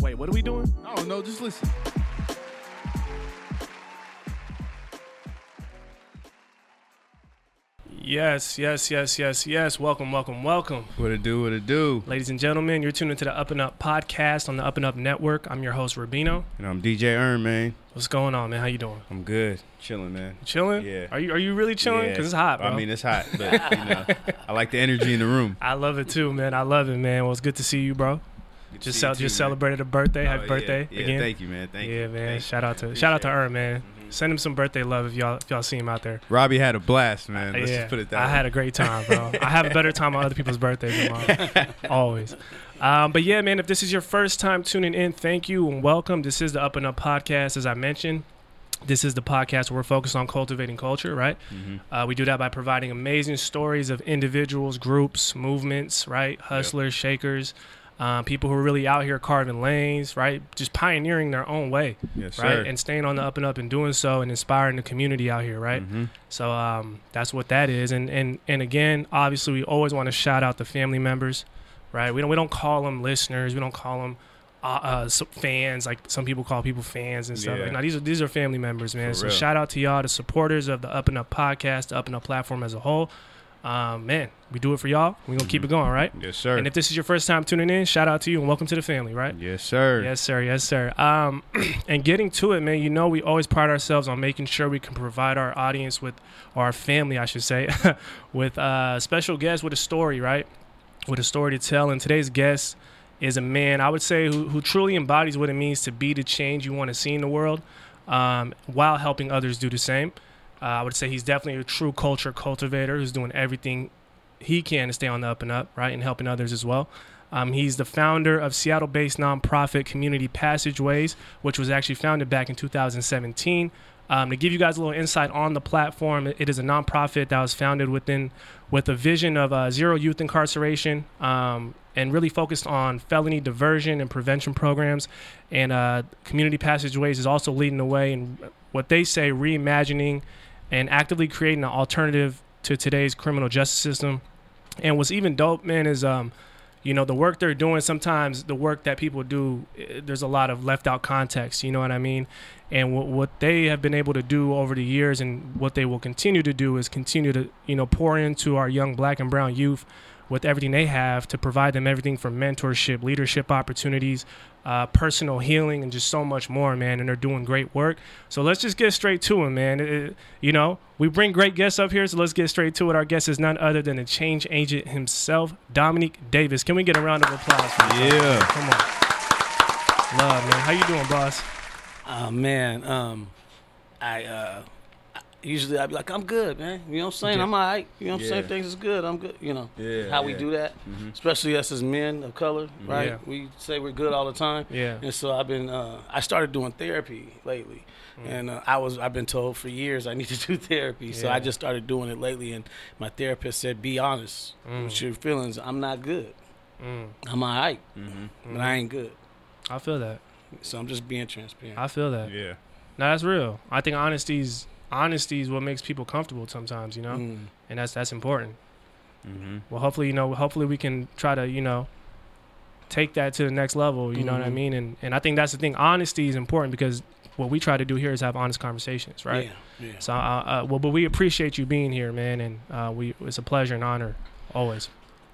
Wait, what are we doing? I don't know, just listen. Yes, yes, yes, yes, yes. Welcome, welcome, welcome. What it do, what it do. Ladies and gentlemen, you're tuning to the Up and Up podcast on the Up and Up network. I'm your host, Rabino. And I'm DJ Earn, man. What's going on, man? How you doing? I'm good. Chilling, man. Chilling? Yeah. Are you Are you really chilling? Yeah. Because it's hot, bro. I mean, it's hot, but you know, I like the energy in the room. I love it too, man. I love it, man. Well, it's good to see you, bro. Just cel- too, just man. celebrated a birthday. Oh, Happy yeah. birthday Yeah, again. thank you, man. Thank yeah, you. man. Thank shout you. out to shout out to Earn, man. Mhm. Send him some birthday love if y'all if y'all see him out there. Robbie had a blast, man. Let's yeah, just put it that I way. had a great time, bro. I have a better time on other people's birthdays than mine. Always. Um, but yeah, man, if this is your first time tuning in, thank you and welcome. This is the Up and Up podcast, as I mentioned. This is the podcast where we're focused on cultivating culture, right? Mhm. Uh, we do that by providing amazing stories of individuals, groups, movements, right? Hustlers, shakers, uh, people who are really out here carving lanes, right? Just pioneering their own way, Yes, right? sir. And staying on the up and up and doing so and inspiring the community out here, right? Mhm. So um, that's what that is. And and and again, obviously, we always want to shout out the family members, right? We don't we don't call them listeners. We don't call them uh, uh, fans. Like some people call people fans and stuff. Yeah. Like, no, these are these are family members, man. For so real. shout out to y'all, the supporters of the Up and Up podcast, the Up and Up platform as a whole. Um, man, we do it for y'all. We gonna keep it going, right? Yes, sir. And if this is your first time tuning in, shout out to you and welcome to the family, right? yes, sir. Yes, sir. Yes, sir. Um, and getting to it, man, you know, we always pride ourselves on making sure we can provide our audience with, or our family, I should say, with uh, special guests with a story, right? With a story to tell. And today's guest is a man, I would say, who, who truly embodies what it means to be the change you want to see in the world um, while helping others do the same. Uh, I would say he's definitely a true culture cultivator who's doing everything he can to stay on the up and up, right, and helping others as well. Um, he's the founder of Seattle based nonprofit Community Passageways, which was actually founded back in 2017. Um, to give you guys a little insight on the platform, it- is a nonprofit that was founded within with a vision of uh, zero youth incarceration um, and really focused on felony diversion and prevention programs. And uh, Community Passageways is also leading the way in what they say reimagining and actively creating an alternative to today's criminal justice system. And what's even dope, man, is um, you know the work they're doing sometimes the work that people do eh, there's a lot of left out context you know what i mean and what, what they have been able to do over the years and what they will continue to do is continue to you know pour into our young black and brown youth with everything they have to provide them everything from mentorship leadership opportunities uh, personal healing and just so much more man and they're doing great work. So let's just get straight to it man. It- it- you know we bring great guests up here so let's get straight to it. Our guest is none other than the change agent himself dominique davis. Can we get a round of applause for this? Yeah. come on. Love man. How you doing boss? Oh man, um, I uh, I- usually I'd be like, I'm good, man. You know what I'm saying? Yeah. I'm alright. You know what I'm Yeah. saying? Things is good. I'm good. You know Yeah, how we do that, Mhm. especially us as men of color, right? Yeah. We say we're good all the time. yeah And so I've been, uh, I started doing therapy lately, and uh, I was, I've been told for years I need to do therapy. So I just started doing it lately, and my therapist said, "Be honest with your feelings. I'm not good. Mm, I'm alright, Mhm. but I ain't good. i feel that So I'm just being transparent." i feel that Yeah. no that's real i think honesty's honesty is what makes people comfortable sometimes you know Mm. and that's that's important Mm-hmm. well hopefully you know hopefully we can try to you know take that to the next level you know what i Mhm. mean and and i think that's the thing honesty is important because what we try to do here is have honest conversations right Yeah. Yeah. so uh, uh, well but we appreciate you being here man and uh, we it's a pleasure and honor always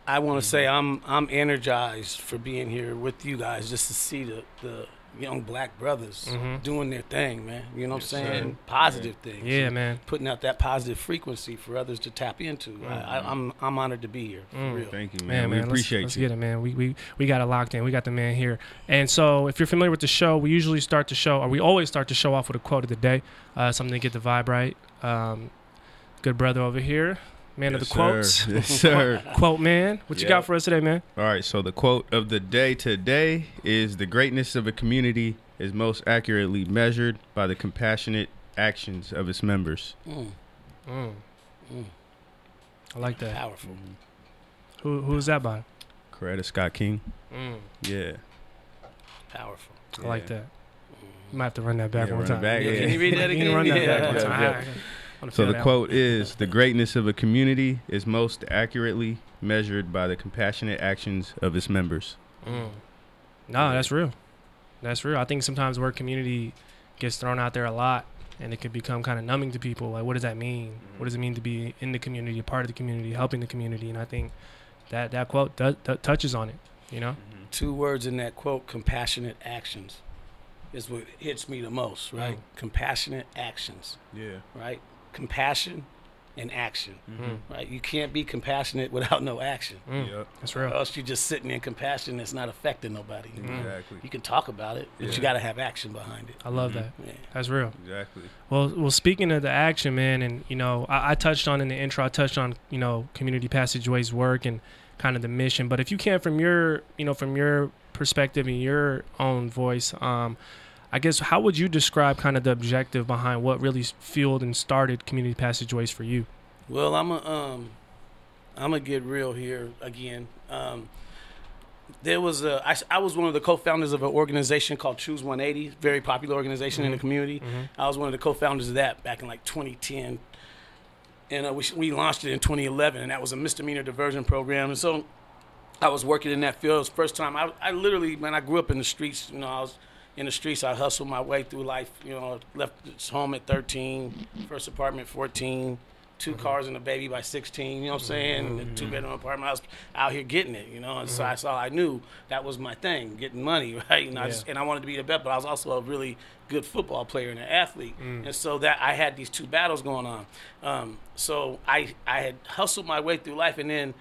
I want to say I'm I'm energized for being here with you guys just to see the, the young black brothers Mhm. doing their thing, man. You know what Yes, I'm saying? sir. Positive things. yeah man Putting out that positive frequency for others to tap into. I, I, I'm I'm honored to be here. For Mm. real. Thank you, Man, man. man, we let's- appreciate let's, get it, man. We, we we got it locked in. We got the man here. And so, if you're familiar with the show, we usually start the show, or we always start the show off with a quote of the day, uh, something to get the vibe right. Um, good brother over here, man of the quotes, Sir. Yes, sir. quote man. What you Yeah. got for us today, man? All right, so the quote of the day today is the greatness of a community is most accurately measured by the compassionate actions of its members. Mm, Mm. I like that. powerful. Who who's that by? Coretta Scott King. Mm. Yeah. Powerful. I like that. You might have to run that back Yeah, one run time. back, Yeah, yeah. Can you read that You again? can run that Yeah. back one time. Yeah, I- yeah. I- I wanna So the that quote is The greatness of a community is most accurately measured by the compassionate actions of its members. one. Mm. No, that's real. That's real. I think sometimes word community gets thrown out there a lot, and it could become kind of numbing to people. Like, what does that mean? What does it mean to be in the community, a part of the community, helping the community? And I think that that quote does, that touches on it. You know. Two words in that quote: compassionate actions, is what hits me the most. Right? Mm. Compassionate actions. Yeah. Right? Compassion and action. Mm. Right? You can't be compassionate without no action. Mm. Yep. That's Or else you're just sitting in compassion that's not affecting nobody. Exactly. You can talk about it, but Yeah. you got to have action behind it. I love Mhm. that. Yeah. That's real. Exactly. Well, well. Speaking of the action, man, and you know, I, I touched on in the intro. I touched on you know community passageways work and kind of the mission. But if you can, from your you know from your perspective and your own voice, um, I guess how would you describe kind of the objective behind what really fueled and started community passageways for you? Well, I'm a, um, I'm gonna get real here again. Um, there was a, I, I was one of the co-founders of an organization called Choose 180, very popular organization in the community. I was one of the co-founders of that back in like 2010, and uh, we we launched it in 2011, and that was a misdemeanor diversion program. And so, I was working in that field. It was the first time I, I literally, man, I grew up in the streets. You know, I was in the streets. I hustled my way through life. You know, left home at 13, first apartment 14, 2 mm-hmm. cars and a baby by 16. You know what I'm saying? A mm-hmm. two bedroom apartment. I was out here getting it. You know, and so mm-hmm. that's all I knew. That was my thing, getting money, right? And I just and I wanted to be the best, but I was also a really good football player and an athlete. Mm. And so that I had these two battles going on. Um, so I I had hustled my way through life, and then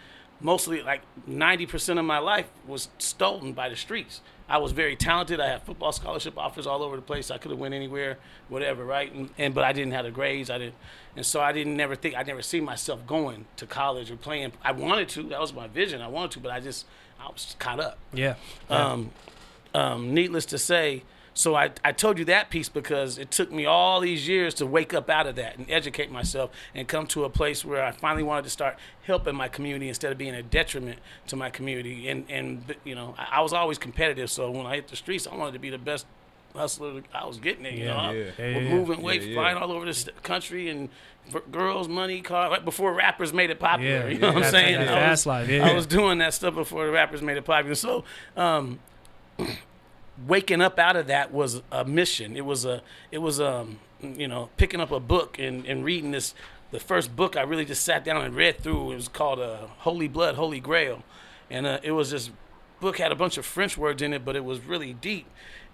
mostly like 90% of my life was stolen by the streets. I was very talented. I had football scholarship offers all over the place. I could have went anywhere, whatever, right? And, and but I didn't have the grades. I didn't, and so I didn't never think I never see myself going to college or playing. I wanted to. That was my vision. I wanted to, but I just I was caught up. Yeah. Um, um, needless to say, so I, I told you that piece because it took me all these years to wake up out of that and educate myself and come to a place where I finally wanted to start helping my community instead of being a detriment to my community. And, and you know, I, I was always competitive. So when I hit the streets, I wanted to be the best hustler I was getting it. You Yeah. know, Yeah. Yeah, We're yeah, moving weight, Yeah, yeah. flying all over this country and for girls, money, car, right before rappers made it popular. Yeah. You know what I'm saying? that I was- life. Yeah. I was doing that stuff before the rappers made it popular. So, um, waking up out of that was a mission. It was a, it was um, you know, picking up a book and, and reading this. The first book I really just sat down and read through. It was called uh, Holy Blood, Holy Grail, and uh, it was this book had a bunch of French words in it, but it was really deep.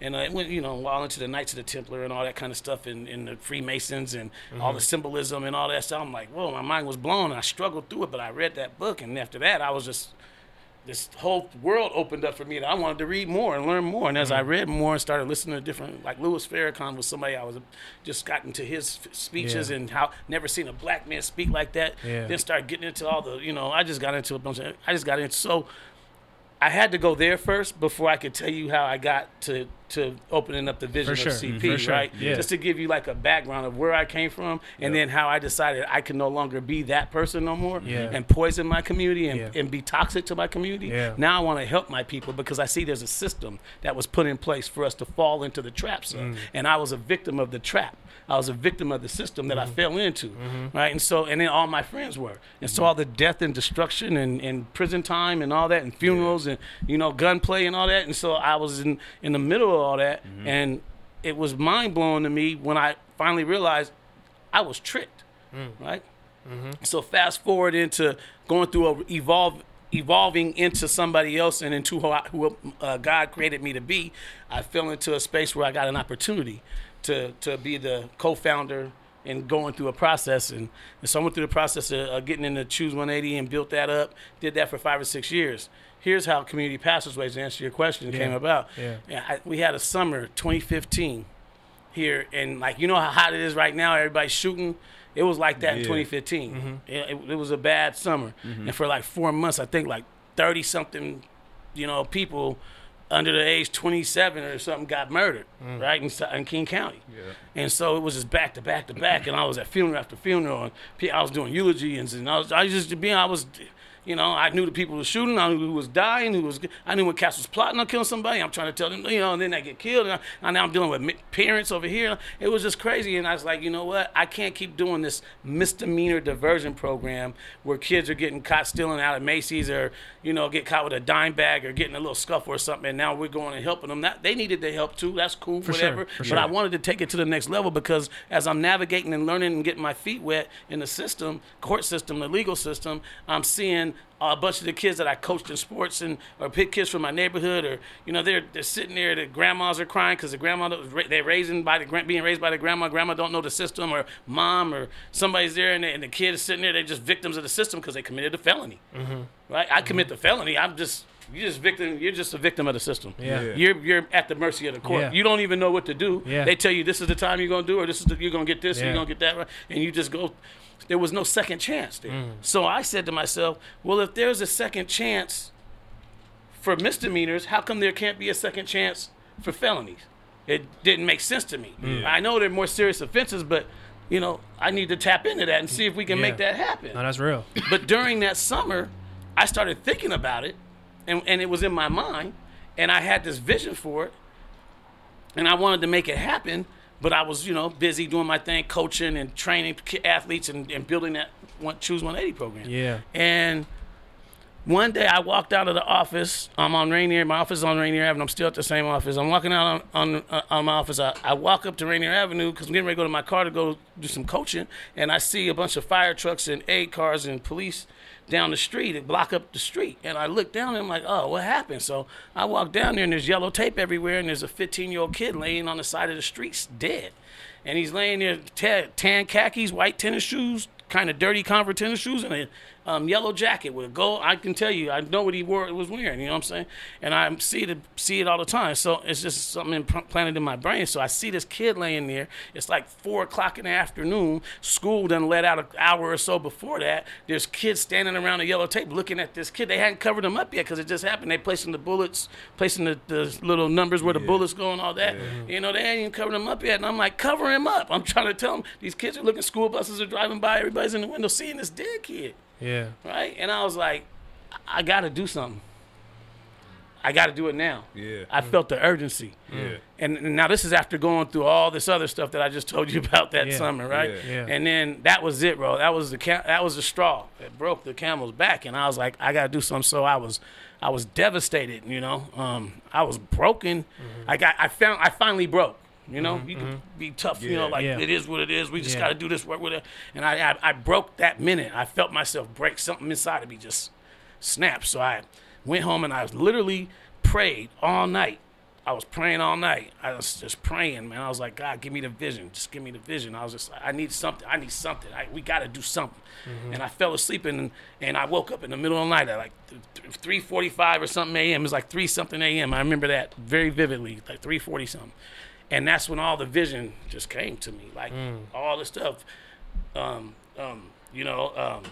And uh, it went, you know, all into the Knights of the Templar and all that kind of stuff, and, and the Freemasons and all the symbolism and all that stuff. I'm like, whoa, my mind was blown. And I struggled through it, but I read that book, and after that, I was just this whole world opened up for me that I wanted to read more and learn more. And as I mm-hmm. read more and started listening to different, like Louis Farrakhan was somebody I was just got into his speeches Yeah. and how never seen a black man speak like that. Yeah. Then started getting into all the, you know, I just got into a bunch of, I just got into so. I had to go there first before I could tell you how I got to to opening up the vision sure. of CP, sure. right? Yeah. Just to give you like a background of where I came from, and then how I decided I can no longer be that person no more, Yeah. and poison my community and, Yeah. and be toxic to my community. Yeah. Now I want to help my people because I see there's a system that was put in place for us to fall into the traps Mm. and I was a victim of the trap. I was a victim of the system that Mm-hmm. I fell into, mm-hmm. right? And so, and then all my friends were, and so mm-hmm. all the death and destruction and, and prison time and all that, and funerals and you know gunplay and all that, and so I was in in the middle of all that, mm-hmm. and it was mind blowing to me when I finally realized I was tricked, mm. right? So fast forward into going through a evolve evolving into somebody else and into who, I, who uh, God created me to be, I fell into a space where I got an opportunity to to be the co-founder and going through a process and, and so I went through the process of uh, getting into Choose 180 and built that up. Did that for five or six years. Here's how Community Passageways, to answer your question, came about. Yeah. I, we had a summer 2015 here, and like you know how hot it is right now. Everybody's shooting. It was like that in Yeah. 2015. It, it, it was a bad summer, and for like four months, I think like 30 something, you know, people under the age 27 or something got murdered, Mm. right, in, in King County. Yeah. And so it was just back to back to back, and I was at funeral after funeral, and I was doing eulogies, and I was, I just being, I was, you know, I knew the people who were shooting, I knew who was dying, who was, I knew when Cass was plotting on killing somebody. I'm trying to tell them, you know, and then they get killed, and, I, and now I'm dealing with parents over here. It was just crazy, and I was like, you know what, I can't keep doing this misdemeanor diversion program where kids are getting caught stealing out of Macy's, or you know, get caught with a dime bag, or getting a little scuffle or something, and now we're going and helping them. That they needed the help too. That's cool, For sure, whatever. for But sure. I wanted to take it to the next level because as I'm navigating and learning and getting my feet wet in the system, court system, the legal system, I'm seeing a bunch of the kids that I coached in sports and or pick kids from my neighborhood or you know they're they're sitting there the grandmas are crying because the grandma they're raising by the being raised by the grandma grandma don't know the system or mom or somebody's there and, they, and the kid is sitting there they're just victims of the system because they committed a felony. Mm-hmm. Right? I commit the felony. I'm just you just victim you're just a victim of the system Yeah. Yeah. you're you're at the mercy of the court Yeah. you don't even know what to do Yeah. they tell you this is the time you're gonna do or this is the, you're gonna get this Yeah. you're gonna get that right and you just go there was no second chance there Mm. so I said to myself well if there's a second chance for misdemeanors how come there can't be a second chance for felonies it didn't make sense to me I know they're more serious offenses but you know I need to tap into that and see if we can Yeah. make that happen No, that's real. but during that summer, I started thinking about it, and, and it was in my mind, and I had this vision for it, and I wanted to make it happen. But I was, you know, busy doing my thing, coaching and training athletes and, and building that one, Choose 180 program. Yeah. And one day I walked out of the office. I'm on Rainier. My office is on Rainier Avenue. I'm still at the same office. I'm walking out on on, uh, on my office. I, I walk up to Rainier Avenue because I'm getting ready to go to my car to go do some coaching, and I see a bunch of fire trucks and aid cars and police down the street and block up the street. And I look down and I'm like, oh, what happened? So I walk down there and there's yellow tape everywhere, and there's a 15 year old kid laying on the side of the street dead, and he's laying there ta- tan khakis, white tennis shoes, kind of dirty Converse tennis shoes, and a um, yellow jacket with a gold. I can tell you, I know what he wore was wearing. You know what I'm saying? And I see it see it all the time. So it's just something implanted in my brain. So I see this kid laying there. It's like four o'clock in the afternoon. School done let out an hour or so before that. There's kids standing around a yellow tape looking at this kid. They hadn't covered him up yet because it just happened. They placing the bullets, placing the, the little numbers where the bullets go and all that. You know, they ain't even covered him up yet. And I'm like, cover him up. I'm trying to tell them these kids are looking. School buses are driving by. Everybody's in the window seeing this dead kid Yeah. right? And I was like, I got to do something. I got to do it now. Yeah. I felt the urgency. Yeah. And, and now this is after going through all this other stuff that I just told you about that Yeah. summer, right? Yeah. Yeah. And then that was it, bro. That was the ca- that was the straw that broke the camel's back, and I was like, I got to do something. So I was, I was devastated. You know, um, I was broken. Mm-hmm. I got, I found, I finally broke. You know, mm-hmm, you can mm-hmm. be tough. You know, like Yeah. it is what it is. We just Yeah. got to do this work with it. And I, I, I broke that minute. I felt myself break. Something inside of me just snapped. So I went home and I was literally prayed all night. I was praying all night. I was just praying, man. I was like, God, give me the vision. Just give me the vision. I was just I need something. I need something. I, we got to do something. Mm-hmm. And I fell asleep and and I woke up in the middle of the night at like three forty five or something a.m. It was like three something a.m. I remember that very vividly, like three forty something. And that's when all the vision just came to me, like all the stuff. Um, um, you know, um,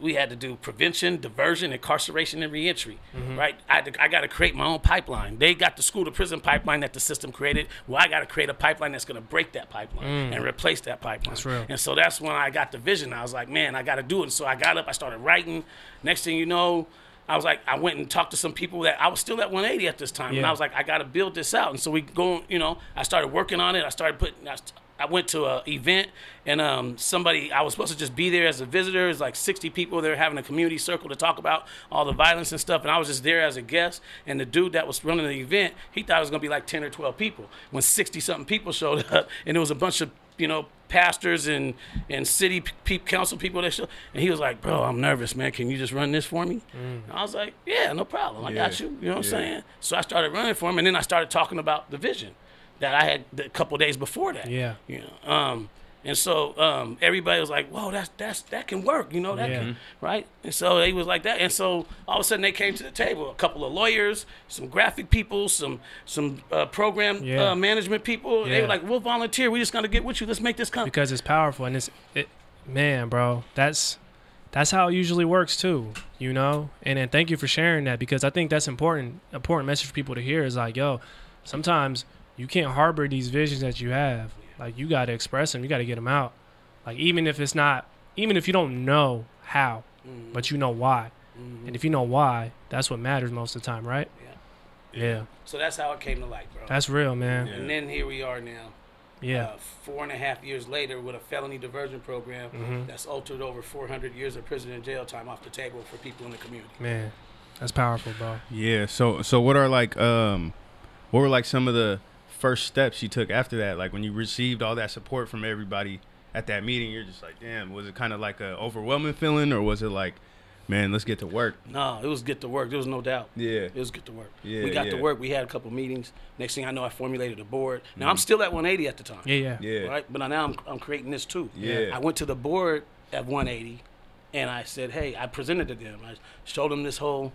we had to do prevention, diversion, incarceration, and reentry. Right? I, to- I got to create my own pipeline. They got the school to prison pipeline that the system created. Well, I got to create a pipeline that's going to break that pipeline and replace that pipeline. That's real. And so that's when I got the vision. I was like, man, I got to do it. And so I got up, I started writing. Next thing you know, I was like, I went and talked to some people that I was still at 180 at this time, and I was like, I got to build this out. And so we go, you know, I started working on it. I started putting. I, I went to a event and um, somebody I was supposed to just be there as a visitor. It's like 60 people. They were having a community circle to talk about all the violence and stuff, and I was just there as a guest. And the dude that was running the event, he thought it was gonna be like 10 or 12 people. When 60 something people showed up, and there was a bunch of you know pastors and and city pe- council people that showed, and he was like, "Bro, I'm nervous, man. Can you just run this for me?" And I was like, "Yeah, no problem. I got you." You know what I'm saying? So I started running for him, and then I started talking about the vision that I had a couple days before that. Yeah. You know, um, and so um, everybody was like, "Whoa, that's that's that can work." You know, that Yeah. can right. And so they was like that, and so all of a sudden they came to the table. A couple of lawyers, some graphic people, some some uh, program Yeah. uh, management people. They were like, "We'll volunteer. We just gonna get with you. Let's make this come." because it's powerful and it's it man bro that's that's how it usually works too, you know. And then thank you for sharing that because I think that's important. Important message for people to hear is like, yo, sometimes you can't harbor these visions that you have. Like you got to express them. You got to get them out. Like even if it's not, even if you don't know how, Mhm. but you know why. Mhm. And if you know why, that's what matters most of the time, right? Yeah. Yeah. So that's how it came to light, bro. That's real, man. and then here we are now. Yeah. Uh, four and a half years later, with a felony diversion program Mhm. that's altered over 400 years of prison and jail time off the table for people in the community. Man, that's powerful, bro. Yeah. So so what are like um what were like some of the first steps you took after that? Like when you received all that support from everybody at that meeting, you're just like, damn, was it kind of like a overwhelming feeling or was it like, man, let's get to work? No, it was get to work. There was no doubt. Yeah. It was get to work. Yeah, we got to work. We had a couple meetings. Next thing I know, I formulated a board. Now I'm still at 180 at the time. Yeah, yeah. Mm-hmm. Yeah. Right, but now I'm, I'm creating this too. Yeah. I went to the board at 180, and I said, "Hey," I presented to them. I showed them this whole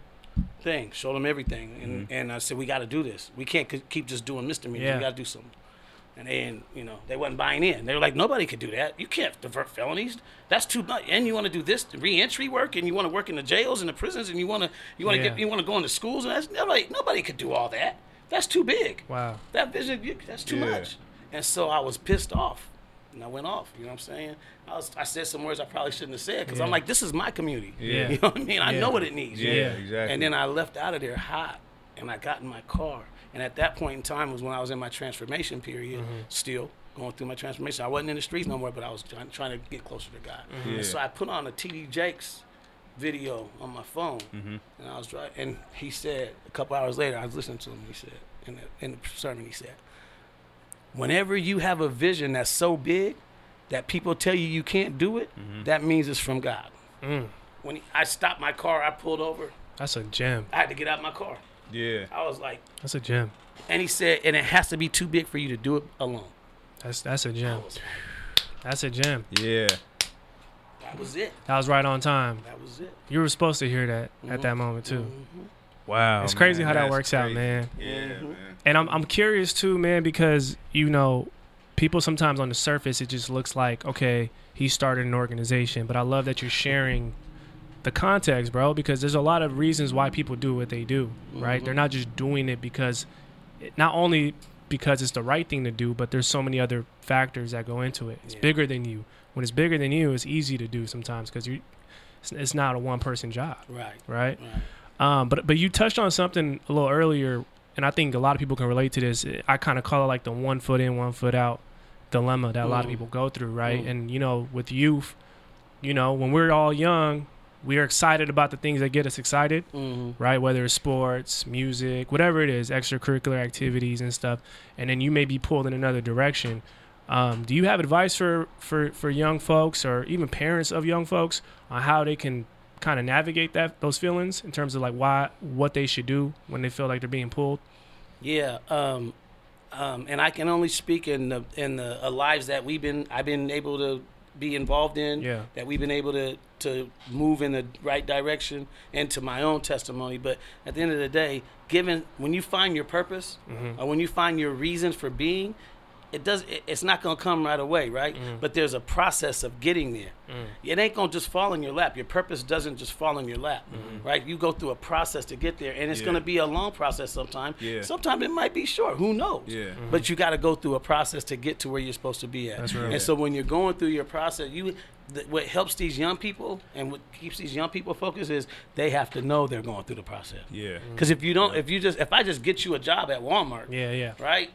thing, showed them everything, and, Mm-hmm. and I said, "We got to do this. We can't c- keep just doing misdemeanors. Yeah. We got to do something." And then, you know, they wasn't buying in. They were like, "Nobody could do that. You can't divert felonies. That's too much. And you want to do this reentry work, and you want to work in the jails and the prisons, and you want to you want to Yeah. get you want to go into schools, and that's nobody nobody could do all that. That's too big." Wow. that vision that's too Yeah. much and so i was pissed off and i went off you know what i'm saying i, was, I said some words i probably shouldn't have said because i'm like this is my community Yeah. you know what i mean i Yeah. know what it needs Yeah, Yeah. exactly. and then i left out of there hot and i got in my car and at that point in time was when i was in my transformation period Mm-hmm. still going through my transformation i wasn't in the streets no more but i was trying, trying to get closer to god Mm-hmm. Yeah. and so i put on a td jakes video on my phone Mm-hmm. and I was driving, and he said a couple hours later, I was listening to him. He said in the, in the sermon, he said, "Whenever you have a vision that's so big that people tell you you can't do it, that means it's from God." Mm, When he, I stopped my car, I pulled over. that's a gem. I had to get out my car. yeah. I was like, That's a gem. and he said, and it has to be too big for you to do it alone. That's that's a gem. was, That's a gem. Yeah. that was it. That was right on time. That was it. You were supposed to hear that at Mhm. that moment too. Mhm. Wow. It's crazy man, how that that's works out, man. Yeah, man. And I'm I'm curious too, man, because you know, people sometimes on the surface it just looks like okay, he started an organization, but I love that you're sharing the context, bro, because there's a lot of reasons why people do what they do, right? Mhm. They're not just doing it because not only because it's the right thing to do, but there's so many other factors that go into it. It's Yeah. bigger than you. When it's bigger than you, it's easy to do sometimes because you it's, it's not a one person job, Right. right? Right. Um, but but you touched on something a little earlier, and I think a lot of people can relate to this. I kind of call it like the one foot in, one foot out dilemma that a lot of people go through, right? Mm. And you know, with youth, you know, when we're all young, we are excited about the things that get us excited, Mm-hmm. right? Whether it's sports, music, whatever it is, extracurricular activities and stuff. And then you may be pulled in another direction. Um, do you have advice for, for, for young folks or even parents of young folks on how they can kind of navigate that those feelings in terms of like why what they should do when they feel like they're being pulled? Yeah, um, um, and I can only speak in the in the uh, lives that we've been I've been able to be involved in. Yeah. That we've been able to to move in the right direction and to my own testimony. But at the end of the day, given when you find your purpose Mm-hmm. or when you find your reasons for being, it does it, it's not gonna come right away, right? Mm-hmm. But there's a process of getting there. Mm. It ain't gonna just fall in your lap. Your purpose doesn't just fall in your lap, Mm-hmm. right? You go through a process to get there, and it's Yeah. gonna be a long process sometimes. Yeah. Sometimes it might be short. Who knows? Yeah. But you got to go through a process to get to where you're supposed to be at. That's right. And so when you're going through your process, you th- what helps these young people and what keeps these young people focused is they have to know they're going through the process. Yeah. Because if you don't, if you just, if I just get you a job at Walmart, Yeah, yeah. right?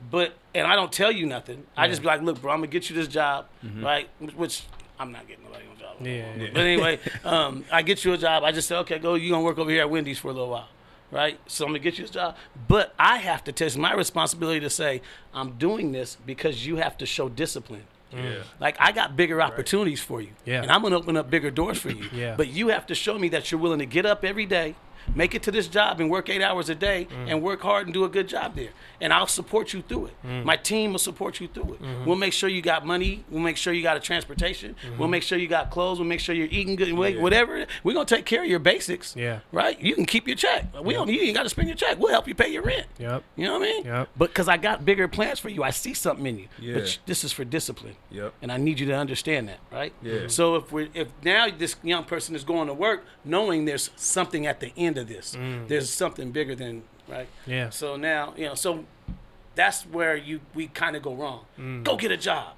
They, but and I don't tell you nothing. I just be like, look, bro, I'm gonna get you this job, right? Which I'm not getting nobody a job. Yeah, yeah. But anyway, um, I get you a job. I just say, okay, go. You gonna work over here at Wendy's for a little while, right? So I'm gonna get you a job. But I have to test my responsibility to say I'm doing this because you have to show discipline. Yeah. Like I got bigger opportunities for you, Yeah. and I'm gonna open up bigger doors for you. Yeah. But you have to show me that you're willing to get up every day, Make it to this job and work eight hours a day Mm. and work hard and do a good job there. And I'll support you through it. Mm. My team will support you through it. Mm-hmm. We'll make sure you got money. We'll make sure you got a transportation. Mm-hmm. We'll make sure you got clothes. We'll make sure you're eating good. Whatever. We're gonna take care of your basics. Yeah. Right. You can keep your check. We don't. You ain't got to spend your check. We'll help you pay your rent. Yep. You know what I mean? Yep. But because I got bigger plans for you, I see something in you. Yeah. But this is for discipline. Yep. And I need you to understand that, right? Yeah. So if we if now this young person is going to work knowing there's something at the end of this, there's something bigger than right. Mm. Yeah. So now you know. So that's where you we kind of go wrong. Mm. Go get a job.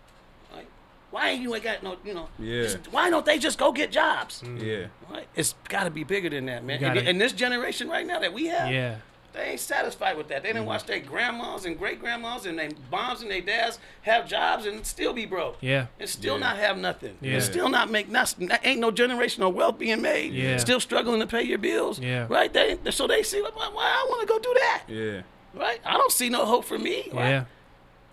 Like, why ain't you ain't got no you know? Yeah. just- Why don't they just go get jobs? Yeah. Right? It's got to be bigger than that, man. Gotta- And in this generation right now that we have, Yeah. They ain't satisfied with that. They didn't watch their grandmas and great grandmas and their moms and their dads have jobs and still be broke. Yeah. And still Yeah. not have nothing. Yeah. And still not make not ain't no generational wealth being made. Yeah. Still struggling to pay your bills. Yeah. Right? They so they see like, why, why I want to go do that. Yeah. Right? I don't see no hope for me. Right? Yeah.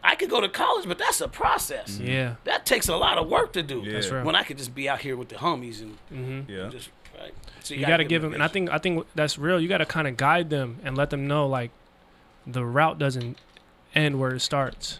I could go to college, but that's a process. Yeah. That takes a lot of work to do. Yeah. That's right. When I could just be out here with the homies and Mm-hmm. Yeah. just right. So You got to give them, and I think I think that's real. You got to kind of guide them and let them know like the route doesn't end where it starts,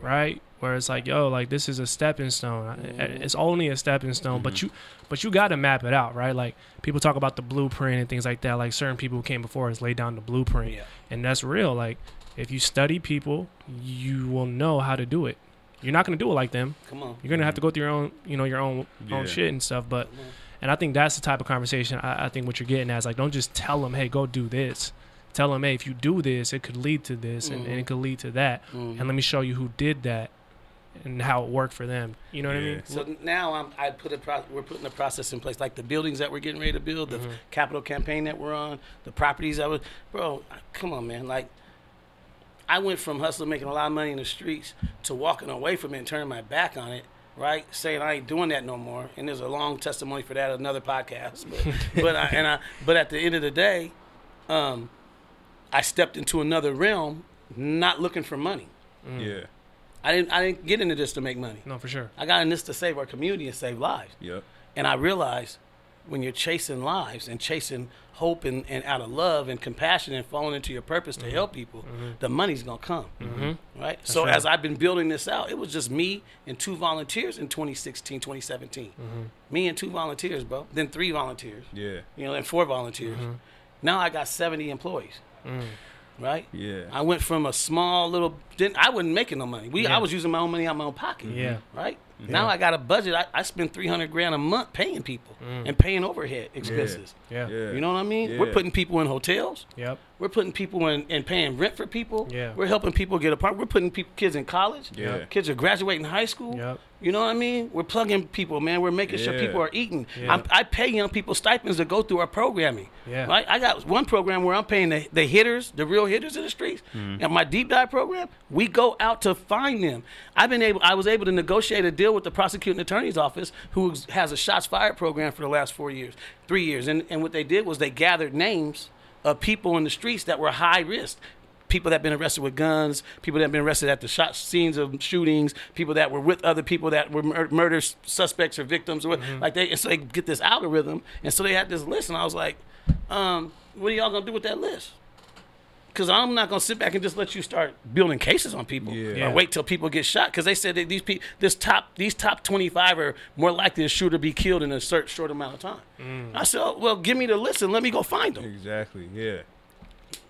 right? Where it's like, yo, like this is a stepping stone. Mm-hmm. Eh, it's only a stepping stone, but mm-hmm. you, but you got to map it out, right? Like people talk about the blueprint and things like that. Like certain people who came before us laid down the blueprint, Yeah. and that's real. Like if you study people, you will know how to do it. You're not gonna do it like them. Come on. You're gonna have mm-hmm. to go through your own, you know, your own Yeah. own shit and stuff. But, and I think that's the type of conversation I, I think what you're getting at is like, don't just tell them, hey, go do this. Tell them, hey, if you do this, it could lead to this, and, and it could lead to that. Mhm. And let me show you who did that, and how it worked for them. You know what I mean? So now I'm, I put a pro- we're putting a process in place, like the buildings that we're getting ready to build, the capital campaign that we're on, the properties that was, bro. Come on, man. Like, I went from hustling, making a lot of money in the streets, to walking away from it and turning my back on it. Right, saying I ain't doing that no more, and there's a long testimony for that, another podcast. But, but I, and I, but at the end of the day, um, I stepped into another realm, not looking for money. Yeah. I didn't, I didn't get into this to make money. No, for sure. I got in this to save our community and save lives. Yep. And I realized when you're chasing lives and chasing hope and, and out of love and compassion and falling into your purpose to mm-hmm. help people, mm-hmm. the money's gonna come. Mm-hmm. Right? so right. as I've been building this out, it was just me and two volunteers in 2016, 2017. Me and two volunteers, bro. Then three volunteers. Yeah. You know, and four volunteers. Now I got 70 employees. Mm. Right? Yeah. I went from a small little. Didn't I wasn't making no money. We Yeah. I was using my own money out of my own pocket. Yeah. Right. Now I got a budget. I, I spend three hundred grand a month paying people and paying overhead expenses. Yeah. Yeah. You know what I mean? We're putting people in hotels. Yep. We're putting people in and paying rent for people. Yeah. We're helping people get a part. We're putting people, kids in college. Yeah. Kids are graduating high school. Yep. You know what I mean? We're plugging people, man. We're making sure people are eating. Yeah. I'm, I pay young people stipends to go through our programming. Yeah. Right? I got one program where I'm paying the, the hitters, the real hitters in the streets. Mm-hmm. And my deep dive program, we go out to find them. I've been able, I was able to negotiate a deal with the prosecuting attorney's office, who has a shots fired program for the last four years, three years. And and what they did was they gathered names of people in the streets that were high risk people that have been arrested with guns, people that have been arrested at the shot scenes of shootings, people that were with other people that were mur- murder suspects or victims, or what like they. And so they get this algorithm, and so they had this list, and I was like, um, "What are y'all gonna do with that list?" Because I'm not gonna sit back and just let you start building cases on people, Yeah. Yeah. or wait till people get shot. Because they said that these people, this top, these top 25 are more likely to shoot or be killed in a short, short amount of time. Mm. I said, oh, "Well, give me the list and let me go find them." Exactly. Yeah.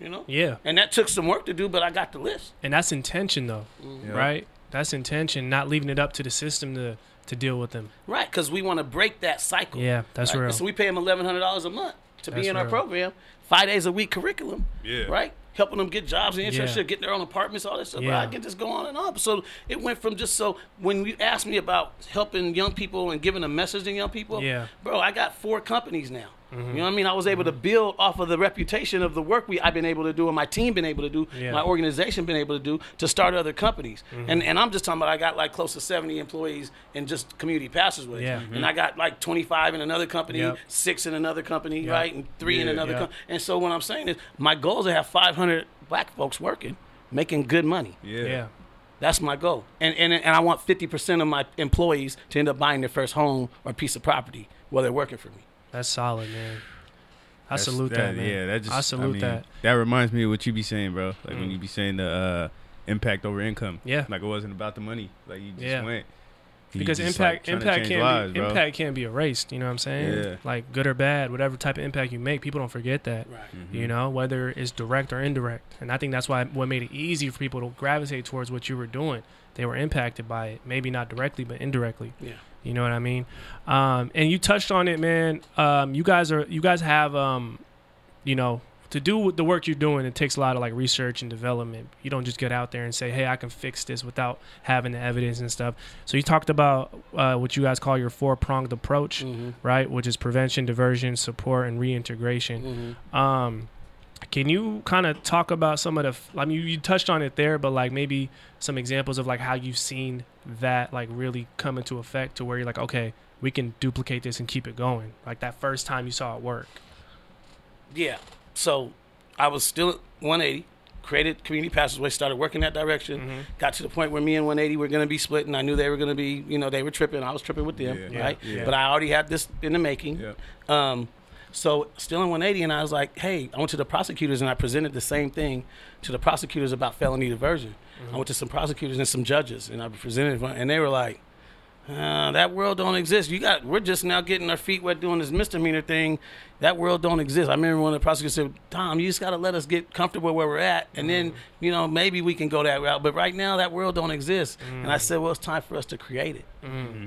You know? Yeah. And that took some work to do, but I got the list. And that's intention, though, mm-hmm. Yeah. right? That's intention, not leaving it up to the system to to deal with them. Right, because we want to break that cycle. Yeah, that's right? real. So we pay them eleven hundred dollars a month to be That's in our program, five days a week curriculum. Yeah. Right, helping them get jobs and Yeah. internship, getting their own apartments, all that stuff. But Yeah. I can just go on and on. So it went from just so when you asked me about helping young people and giving a message to young people, Yeah. bro, I got four companies now. Mm-hmm. You know what I mean? I was able to build off of the reputation of the work we I've been able to do and my team been able to do, Yeah. my organization been able to do to start other companies. Mm-hmm. And and I'm just talking about I got like close to 70 employees in just community passageways. Yeah. And I got like 25 in another company, Yep. six in another company, Yep. right? And three in another Yep. company. And so what I'm saying is my goal is to have 500 black folks working, making good money. Yeah. Yeah. That's my goal. And, and, and I want 50% of my employees to end up buying their first home or piece of property while they're working for me. That's solid, man. I That's- salute that, man. Yeah, that just I salute mean, that. That reminds me of what you be saying, bro. Like when Mm. you be saying the uh, impact over income. Yeah. Like it wasn't about the money. Like you just Yeah. went. You because just, impact trying to impact can't lives, be, bro. impact can't be erased. You know what I'm saying? Yeah. Like good or bad, whatever type of impact you make, people don't forget that. Right. Mhm. You know, whether it's direct or indirect. And I think that's why what made it easy for people to gravitate towards what you were doing. They were impacted by it, maybe not directly, but indirectly. Yeah. You know what I mean? Um, and you touched on it, man. Um, you guys are you guys have um, you know, to do the work you're doing, it takes a lot of like research and development. You don't just get out there and say, "Hey, I can fix this" without having the evidence and stuff. So you talked about uh, what you guys call your four pronged approach, Mm-hmm. right? Which is prevention, diversion, support, and reintegration. Mm-hmm. Can you kind of talk about some of the? I mean, you, you touched on it there, but like maybe some examples of like how you've seen that like really come into effect to where you're like, okay, we can duplicate this and keep it going. Like that first time you saw it work. Yeah. So I was still at 180, created Community Passageway, started working that direction. Mm-hmm. Got to the point where me and 180 were going to be splitting. I knew they were going to be, you know, they were tripping. I was tripping with them, Yeah. right? Yeah. But I already had this in the making. Yep. Um, so still in 180, and I was like, hey, I went to the prosecutors and I presented the same thing to the prosecutors about felony diversion. I went to some prosecutors and some judges, and I presented, and they were like, uh, that world don't exist. You got, we're just now getting our feet wet doing this misdemeanor thing. That world don't exist. I remember when the prosecutors said, Dom, you just got to let us get comfortable where we're at, and then you know maybe we can go that route. But right now, that world don't exist. And I said, well, it's time for us to create it.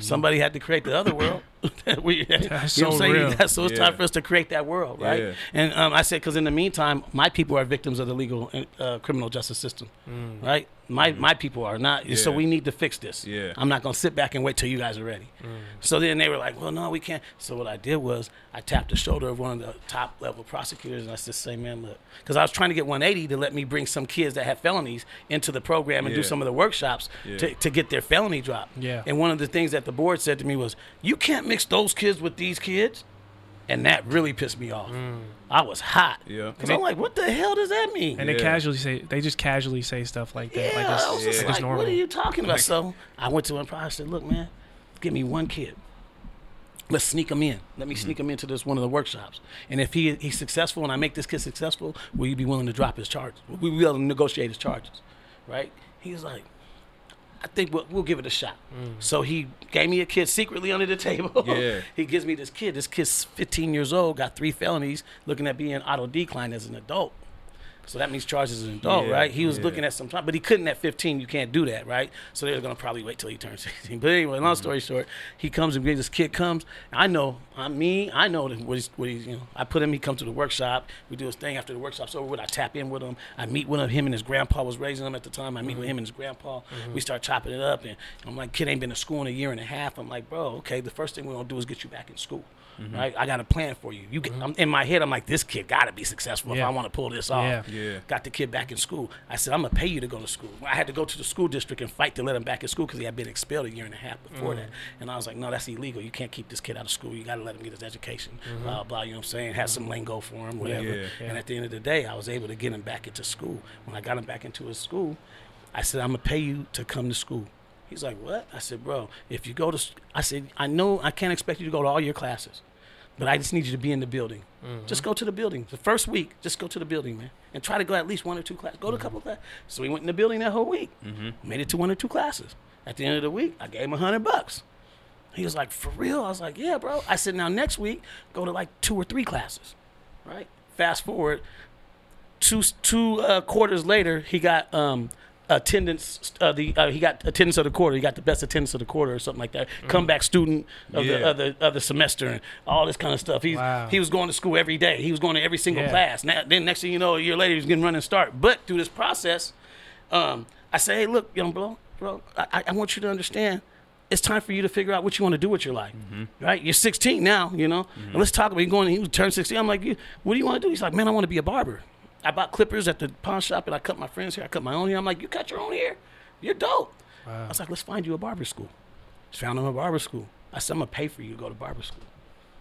Somebody had to create the other world. we, That's you know what I'm so saying? real. That's- so it's Yeah. time for us to create that world, right? Yeah. And um, I said, because in the meantime, my people are victims of the legal uh, criminal justice system, right? My my people are not. So Mm-hmm. We need to fix this. Yeah. I'm not gonna sit back and wait till you guys are ready. Mm. So then they were like, well, no, we can't. So what I did was I tapped the shoulder of one of the top level prosecutors, and I said, say, man, look, because I was trying to get 180 to let me bring some kids that have felonies into the program and do some of the workshops Yeah. to, to get their felony dropped. Yeah. And one of the things that the board said to me was, you can't mix those kids with these kids. And that really pissed me off. Mm. I was hot. Yeah. Because I'm like, what the hell does that mean? And they casually say they just casually say stuff like that. yeah, like it's, I was just like like, it's normal. what are you talking about? so I went to him and I said, look, man, give me one kid. Let's sneak him in. Let me mm-hmm. sneak him into this one of the workshops. And if he he's successful and I make this kid successful, will you be willing to drop his charges? Will we to negotiate his charges? Right? He's like, I think we'll, we'll give it a shot. Mm. So he gave me a kid secretly under the table. Yeah. he gives me this kid. This kid's 15 years old, got three felonies, looking at being auto decline as an adult. So that means charges as an adult, Yeah, right? He was yeah. looking at some time, but he couldn't at 15. You can't do that, right? So they're gonna probably wait till he turns 16. But anyway, long mm-hmm. story short, he comes and this kid comes. I know, I'm me. I know that what he's, what he's, you know. I put him. He comes to the workshop. We do his thing after the workshop's over. With I tap in with him. I meet with him. Him and his grandpa was raising him at the time. I meet with mm-hmm. him and his grandpa. Mm-hmm. We start chopping it up, and I'm like, kid ain't been to school in a year and a half. I'm like, bro, okay. The first thing we're gonna do is get you back in school. Mm-hmm. Right, I got a plan for you. You, get, mm-hmm. I'm, in my head, I'm like, this kid got to be successful if I want to pull this off Yeah. Yeah. got the kid back in school. I said, I'm gonna pay you to go to school. I had to go to the school district and fight to let him back in school because he had been expelled a year and a half before mm. that. And I was like, no, that's illegal. You can't keep this kid out of school. You got to let him get his education. Mm-hmm. Blah blah. You know what I'm saying? Have some lingo for him, whatever. Yeah. And at the end of the day, I was able to get him back into school. When I got him back into his school, I said, I'm gonna pay you to come to school. He's like, what? I said, bro, if you go to, I said, I know I can't expect you to go to all your classes. But I just need you to be in the building. Just go to the building. The first week, just go to the building, man. And try to go at least one or two classes. Go to a couple of classes. So we went in the building that whole week. Made it to one or two classes. At the end of the week, I gave him a hundred bucks. He was like, for real? I was like, yeah, bro. I said, now next week, go to like two or three classes. Right? Fast forward, two two uh, quarters later, he got um, attendance. Uh, the uh, he got attendance of the quarter. He got the best attendance of the quarter or something like that. Comeback student of the Yeah. of the of the semester and all this kind of stuff. He's Wow. he was going to school every day. He was going to every single Yeah. class. Now, then next thing you know, a year later, he was getting Running Start. But through this process, um, I say, hey, look, young bro, bro, I, I- want you to understand. It's time for you to figure out what you want to do with your life, right? You're 16 now, you know. And let's talk about you going. He was turned 16. I'm like, what do you want to do? He's like, man, I want to be a barber. I bought clippers at the pawn shop and I cut my friend's hair. I cut my own hair. I'm like, you cut your own hair? You're dope. I was like, let's find you a barber school. Just found him a barber school. I said, I'm gonna pay for you to go to barber school.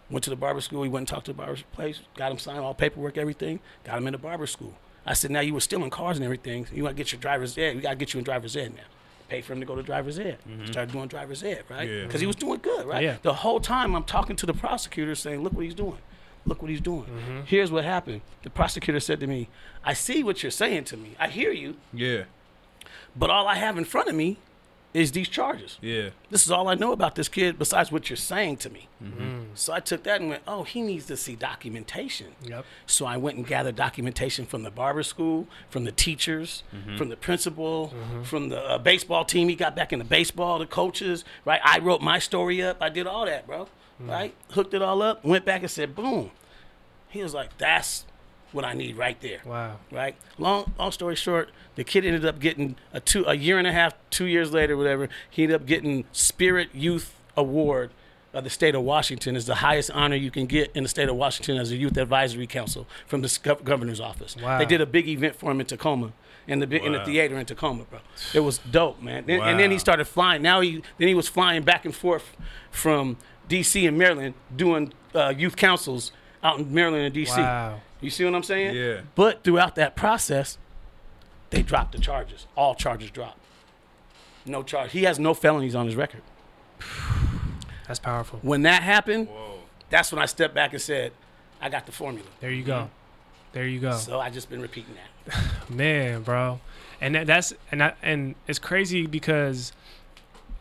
Went to the barber school. He went and talked to the barber place. Got him signed all paperwork, everything. Got him in the barber school. I said, now you were stealing cars and everything. You want to get your driver's ed? We got to get you in driver's ed now. Pay for him to go to driver's ed. Mm-hmm. Started doing driver's ed, right? Yeah. Because he was doing good, right? Yeah. The whole time I'm talking to the prosecutor saying, look what he's doing. Look what he's doing. Mm-hmm. Here's what happened. The prosecutor said to me, I see what you're saying to me. I hear you, Yeah. but all I have in front of me is these charges. Yeah. This is all I know about this kid besides what you're saying to me. Mm-hmm. So I took that and went, oh, he needs to see documentation. Yep. So I went and gathered documentation from the barber school, from the teachers, from the principal, from the uh, baseball team. He got back into baseball, the coaches, right? I wrote my story up. I did all that, bro. Mm. Right? Hooked it all up, went back and said, boom. He was like, that's what I need right there Wow. right? Long long story short, the kid ended up getting a two a year and a half, two years later, whatever. He ended up getting Spirit Youth Award of the state of Washington. is the highest honor you can get in the state of Washington as a youth advisory council from the governor's office. Wow. They did a big event for him in Tacoma. In the, bi- in the theater in Tacoma, bro, it was dope, man. Then, And then he started flying. Now he then he was flying back and forth from D.C. and Maryland, doing uh, youth councils out in Maryland and D.C. Wow. You see what I'm saying? Yeah. But throughout that process, they dropped the charges. All charges dropped. No charge. He has no felonies on his record. That's powerful. When that happened, Whoa. that's when I stepped back and said, I got the formula. There you go. There you go. So I just been repeating that. man, bro. And that, that's and that, and it's crazy because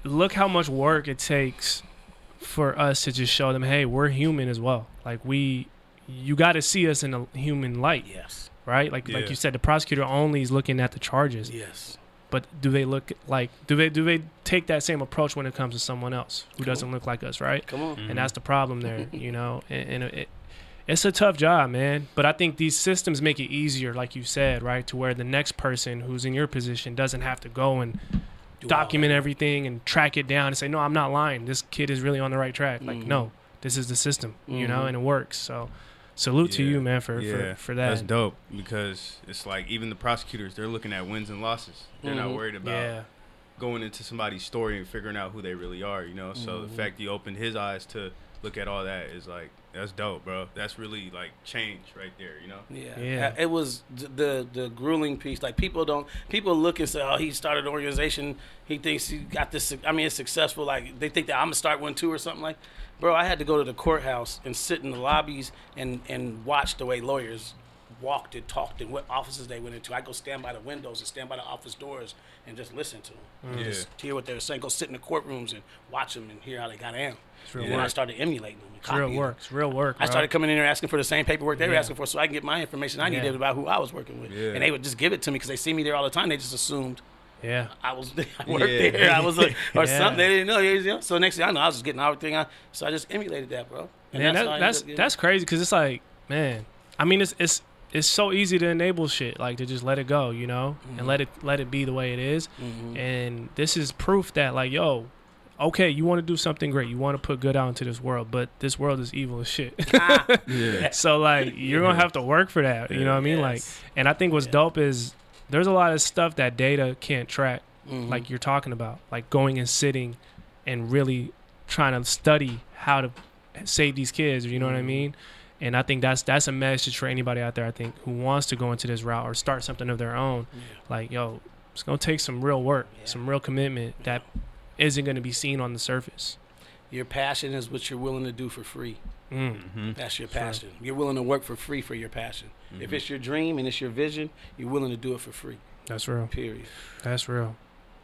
look how much work it takes for us to just show them, hey, we're human as well. Like we, you got to see us in a human light, Yes. right? Like Yeah. like you said, the prosecutor only is looking at the charges, Yes. but do they look like do they do they take that same approach when it comes to someone else who doesn't look like us, right? Come on. and that's the mm-hmm. problem there, you know. And, and it, it's a tough job, man. But I think these systems make it easier, like you said, right, to where the next person who's in your position doesn't have to go and Do document that. everything and track it down and say, no, I'm not lying. This kid is really on the right track. Like, Mhm. no, this is the system, you know, Mhm. and it works. So, salute to you, man, for yeah, for, for That's dope because it's like even the prosecutors, they're looking at wins and losses. They're not Mhm. worried about Yeah, going into somebody's story and figuring out who they really are, you know? So the fact you opened his eyes to look at all that is like, that's dope, bro. That's really like change right there, you know? Yeah. Yeah. It was th- the the grueling piece. Like people don't people look and say, "Oh, he started an organization. He thinks he got this. I mean, it's successful. Like they think that I'm gonna start one too or something like." Bro, I had to go to the courthouse and sit in the lobbies and and watch the way lawyers walked and talked and what offices they went into. I go stand by the windows and stand by the office doors and just listen to them. Mm. Yeah. Just hear what they're saying. Go sit in the courtrooms and watch them and hear how they got down. it's real And then I started emulating them. It's real copying them. work. It's real work. I started coming in there asking for the same paperwork they were asking for, so I can get my information I Yeah. needed about who I was working with. Yeah. And they would just give it to me because they see me there all the time. They just assumed Yeah. I was I worked Yeah. there. I was like, or Yeah. something. They didn't know. You know? So next thing I know, I was just getting everything. I so I just emulated that, bro. And Man, how that, that's ended up getting- that's crazy because it's like, man. I mean, it's it's it's so easy to enable shit, like to just let it go, you know, Mm-hmm. and let it let it be the way it is. Mhm. And this is proof that, like, yo, okay, you want to do something great, you want to put good out into this world, but this world is evil as shit. Ah, Yeah. so like, you're gonna have to work for that. You know what I mean? Like, and I think what's Yeah. dope is there's a lot of stuff that data can't track, Mhm. like you're talking about, like going and sitting and really trying to study how to save these kids. You know what I Mhm. mean? And I think that's that's a message for anybody out there. I think who wants to go into this route or start something of their own. Yeah. Like, yo, it's gonna take some real work, Yeah. some real commitment that isn't gonna be seen on the surface. Your passion is what you're willing to do for free. Mm. Mm-hmm. That's your Sure. passion. You're willing to work for free for your passion. If it's your dream and it's your vision, you're willing to do it for free. That's real. Period. That's real.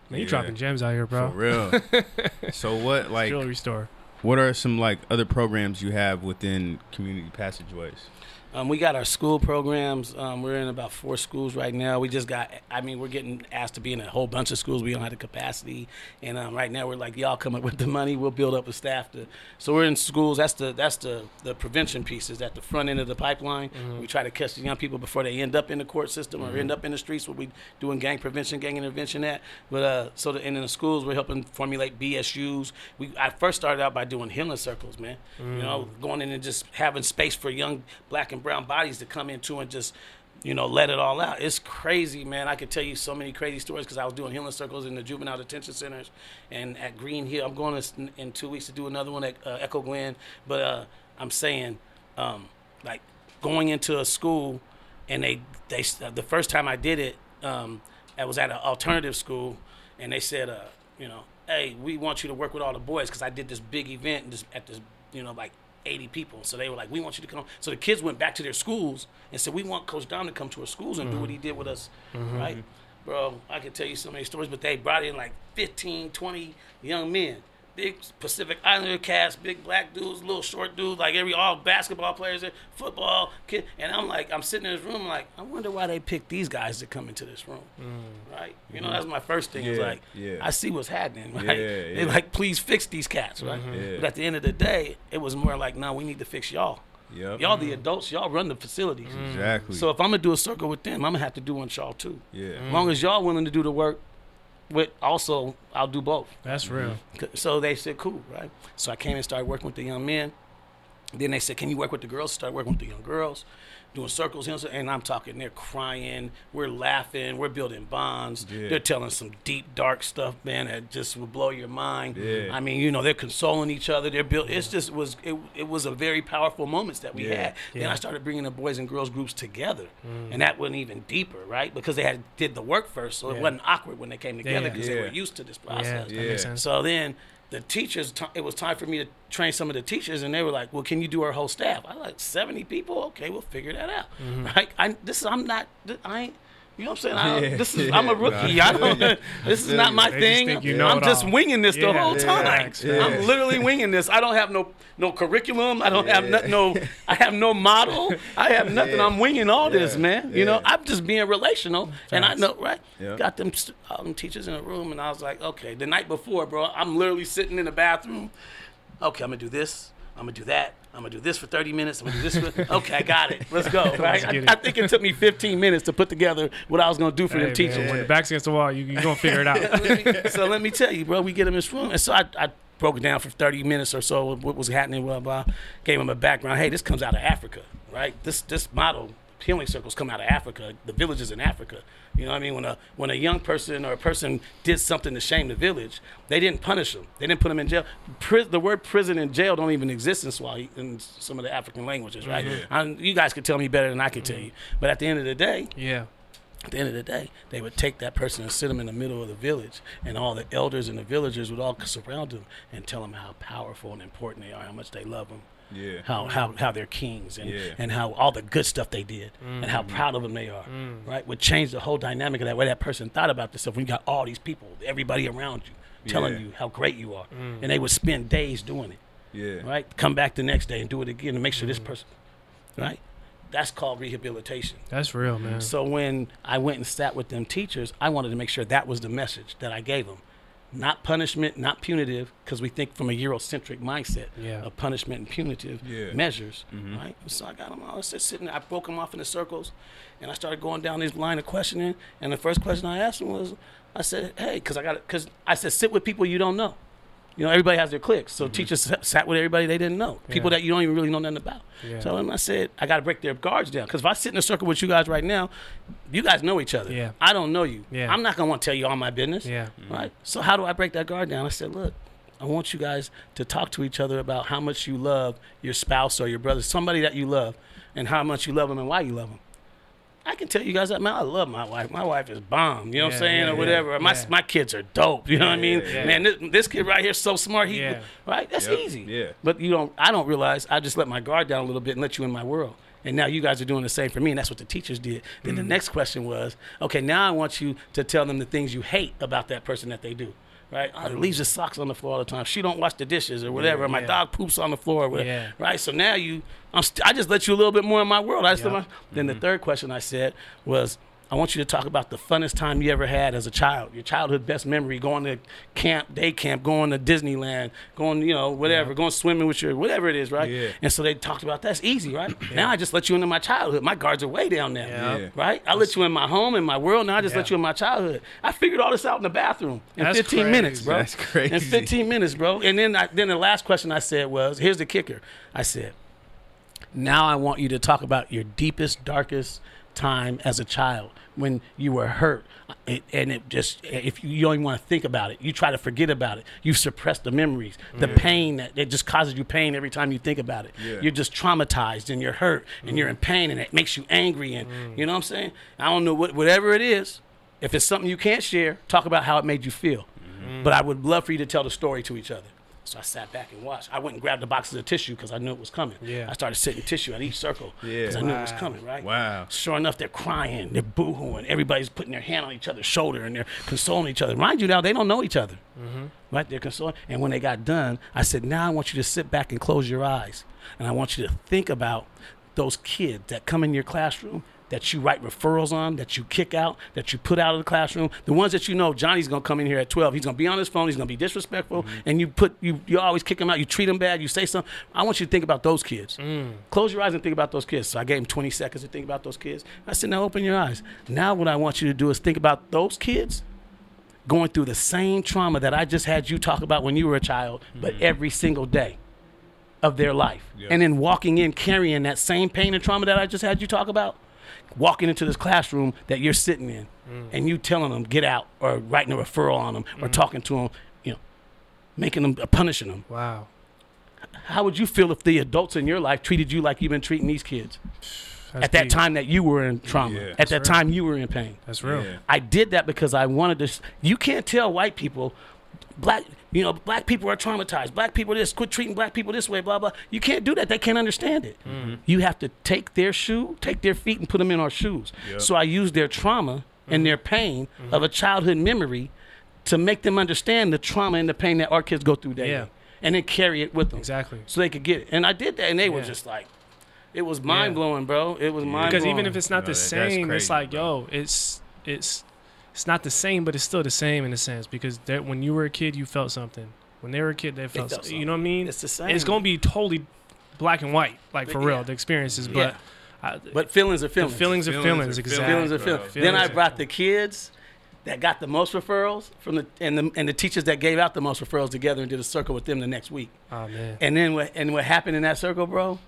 Man, you Yeah. dropping gems out here, bro. For real. so what like Jewelry store. What are some like other programs you have within community passageways? Um, we got our school programs. Um, we're in about four schools right now. We just got, I mean, we're getting asked to be in a whole bunch of schools. We don't have the capacity, and um, right now we're like, y'all come up with the money. We'll build up a staff to. So we're in schools. That's the that's the the prevention pieces at the front end of the pipeline. We try to catch the young people before they end up in the court system or end up in the streets. Where we doing gang prevention, gang intervention at. But uh, so the, and in the schools, we're helping formulate BSUs. We I first started out by doing healing circles, man. You know, going in and just having space for young black and brown bodies to come into and just you know let it all out. It's crazy man. I could tell you so many crazy stories because i was doing healing circles in the juvenile detention centers and at green hill. I'm going to, in two weeks to do another one at uh, echo glen. But uh, i'm saying um, like going into a school and they they the first time i did it um, i was at an alternative school and they said uh, you know hey we want you to work with all the boys because i did this big event and this, at this you know like 80 people. So they were like, we want you to come. So the kids went back to their schools and said, we want Coach Dom to come to our schools and do what he did with us, mm-hmm. right? Bro, I could tell you so many stories, but they brought in like 15, 20 young men. Big Pacific Islander cast, big black dudes, little short dudes, like every all basketball players, there, football kid, and I'm like, I'm sitting in this room, like, I wonder why they picked these guys to come into this room, mm. right? You know, that's my first thing. Is like, yeah. I see what's happening, right? Yeah, They like, please fix these cats, right? Mm-hmm. Yeah. But at the end of the day, it was more like, no, we need to fix y'all. Yep. Y'all the mm-hmm. adults, y'all run the facilities. Exactly. So if I'm gonna do a circle with them, I'm gonna have to do one y'all too. yeah. As long as y'all willing to do the work, with also I'll do both. That's mm-hmm. real. So they said, cool, right? So I came and started working with the young men. Then they said, can you work with the girls? Start working with the young girls, doing circles. And I'm talking, they're crying, we're laughing, we're building bonds. Yeah. They're telling some deep, dark stuff, man, that just will blow your mind. Yeah. I mean, you know, they're consoling each other. They're built. It's just was it, it was a very powerful moments that we Yeah. had. Then Yeah. I started bringing the boys and girls groups together, mm. and that went even deeper, right? Because they had did the work first, so Yeah. it wasn't awkward when they came together Yeah. because they were used to this Yeah, process. that makes sense. So then the teachers, it was time for me to train some of the teachers, and they were like, "Well, can you do our whole staff?" I was like, 70 people? Okay, we'll figure that out." Mm-hmm. Right? I this is I'm not I ain't. You know what I'm saying? I, Yeah, this is yeah, I'm a rookie. nah. I don't. this is not my thing. you know I'm just all. winging this the Yeah, whole yeah, time. I'm literally winging this. I don't have no no curriculum. I don't have no, no I have no model. I have nothing. I'm winging all this, man. You know. I'm just being relational, and I know right. Got them them um, teachers in a room, and I was like, okay. The night before, bro, I'm literally sitting in the bathroom. Okay, I'm gonna do this. I'm gonna do that. I'm gonna do this for 30 minutes. I'm gonna do this. For, okay, I got it. Let's go. Right? get I. I think it took me 15 minutes to put together what I was gonna do for Hey, them teachers. when the back's against the wall, you you gonna figure it out. so let me tell you, bro, we get them in this room, and so I, I broke it down for 30 minutes or so of what was happening. Blah blah. Gave him a background. Hey, this comes out of Africa, right? This this model healing circles come out of Africa. The villages in Africa. You know what I mean? When a when a young person or a person did something to shame the village, they didn't punish them. They didn't put them in jail. Pri- the word prison and jail don't even exist in Swahili in some of the African languages, right? Mm-hmm. I, you guys could tell me better than I could tell mm-hmm. you. But at the end of the day, yeah. at the end of the day, they would take that person and sit them in the middle of the village, and all the elders and the villagers would all surround them and tell them how powerful and important they are, how much they love them, Yeah. how how, how they're kings, and, Yeah. and how all the good stuff they did, and how mm-hmm. proud of them they are. Mm. Right? Would change the whole dynamic of that way that person thought about themselves. When you got all these people, everybody around you, telling Yeah. you how great you are, mm. and they would spend days doing it Yeah. right? Come back the next day and do it again to make sure this mm-hmm. person, right? That's called rehabilitation. That's real, man. So when I went and sat with them teachers, I wanted to make sure that was the message that I gave them. Not punishment, not punitive, because we think from a Eurocentric mindset Yeah. of punishment and punitive Yeah. measures, mm-hmm. right? So I got them all just sitting there. I broke them off into circles, and I started going down this line of questioning. And the first question I asked them was, I said, "Hey, because I got it. because I said sit with people you don't know. You know, everybody has their cliques. So mm-hmm. teachers sat- with everybody they didn't know, people Yeah. that you don't even really know nothing about. Yeah. So I said, I got to break their guards down. Because if I sit in a circle with you guys right now, you guys know each other. Yeah. I don't know you. Yeah. I'm not going to want to tell you all my business. Yeah. Right? So how do I break that guard down? I said, look, I want you guys to talk to each other about how much you love your spouse or your brother, somebody that you love, and how much you love them and why you love them. I can tell you guys that man, I love my wife. My wife is bomb. You know what I'm saying, yeah, or whatever. My yeah. my kids are dope. You know what I mean? yeah. Man, this, this kid right here is so smart. He Yeah. right. That's Yep, easy. yeah. But you don't. I don't realize. I just let my guard down a little bit and let you in my world. And now you guys are doing the same for me, and that's what the teachers did. Then Mm. the next question was, okay, now I want you to tell them the things you hate about that person that they do. Right? Oh, leaves his socks on the floor all the time. She don't wash the dishes or whatever. My yeah. dog poops on the floor. Or whatever. Yeah. Right? So now you, st- I just let you a little bit more in my world. I just Yep. my- Then the mm-hmm. third question I said was, I want you to talk about the funnest time you ever had as a child, your childhood best memory, going to camp, day camp, going to Disneyland, going, you know, whatever, going swimming with your, whatever it is, right? Yeah. And so they talked about that's easy, right? Now I just let you into my childhood. My guards are way down there, Yeah. Yeah. right? I let you in my home, in my world. Now I just let you in my childhood. I figured all this out in the bathroom in That's 15 minutes, bro. That's crazy. In 15 minutes, bro. And then, I, then the last question I said was, here's the kicker. I said, now I want you to talk about your deepest, darkest time as a child when you were hurt. It, and it just, if you, you don't even want to think about it, you try to forget about it. You suppress the memories, the pain that it just causes you pain every time you think about it. Yeah. You're just traumatized and you're hurt and you're in mm. pain and it makes you angry. And mm. you know what I'm saying? I don't know what, whatever it is. If it's something you can't share, talk about how it made you feel. Mm-hmm. But I would love for you to tell the story to each other. So I sat back and watched. I went and grabbed the boxes of tissue because I knew it was coming. Yeah. I started sitting tissue at each circle Yeah. because I knew it was coming, right? Wow. Sure enough, they're crying, they're boohooing, everybody's putting their hand on each other's shoulder and they're consoling each other. Mind you, now they don't know each other, mm-hmm. right? They're consoling. And when they got done, I said, "Now I want you to sit back and close your eyes, and I want you to think about those kids that come in your classroom." That you write referrals on, that you kick out, that you put out of the classroom. The ones that you know, Johnny's gonna come in here at twelve. He's gonna be on his phone. He's gonna be disrespectful, mm-hmm. and you put you you always kick him out. You treat him bad. You say something. I want you to think about those kids. Mm. Close your eyes and think about those kids. So I gave him 20 seconds to think about those kids. I said, now open your eyes. Now what I want you to do is think about those kids going through the same trauma that I just had you talk about when you were a child, but mm-hmm. every single day of their life. Yeah. And then walking in carrying that same pain and trauma that I just had you talk about, walking into this classroom that you're sitting in mm. and you telling them get out or writing a referral on them or mm-hmm. talking to them, you know, making them, punishing them. Wow. How would you feel if the adults in your life treated you like you've been treating these kids That's at that deep. time that you were in trauma, Yeah. at that That's time you were in pain? That's real. Yeah. I did that because I wanted to. s- You can't tell white people, black, you know, black people are traumatized. Black people this. Quit treating black people this way. Blah blah. You can't do that. They can't understand it. Mm-hmm. You have to take their shoe, take their feet, and put them in our shoes. Yep. So I use their trauma and their mm-hmm. pain mm-hmm. of a childhood memory to make them understand the trauma and the pain that our kids go through daily, Yeah. and then carry it with them Exactly. so they could get it. And I did that, and they were just like, it was mind blowing, bro. It was mind blowing. Because even if it's not No, the that- that's same, it's like, bro. yo, it's it's it's not the same, but it's still the same in a sense. Because that when you were a kid, you felt something. When they were a kid, they felt, felt something. You know what I mean? It's the same. It's gonna be totally black and white, like But for real, yeah. the experiences. Yeah. But I, but feelings are feelings. feelings are Feelings feelings, are exactly. feelings are feelings. Feelings Then I brought the kids that got the most referrals from the and the and the teachers that gave out the most referrals together and did a circle with them the next week. Oh man. And then what and what happened in that circle, bro?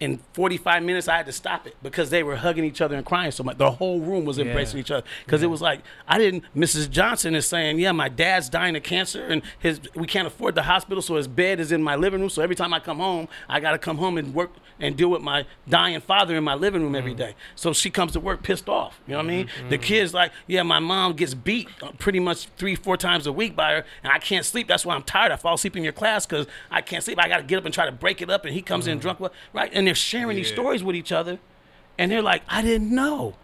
In 45 minutes, I had to stop it because they were hugging each other and crying so much. The whole room was embracing Yeah. each other because it was like I didn't. Mrs. Johnson is saying, "Yeah, my dad's dying of cancer, and his we can't afford the hospital, so his bed is in my living room. So every time I come home, I got to come home and work and deal with my dying father in my living room Mm. every day. So she comes to work pissed off. You know what I mean? Mm-hmm. The kids like, yeah, my mom gets beat uh, pretty much three, four times a week by her, and I can't sleep. That's why I'm tired. I fall asleep in your class because I can't sleep. I got to get up and try to break it up, and he comes Mm-hmm. in drunk, right? And they're sharing these stories with each other, and they're like, I didn't know.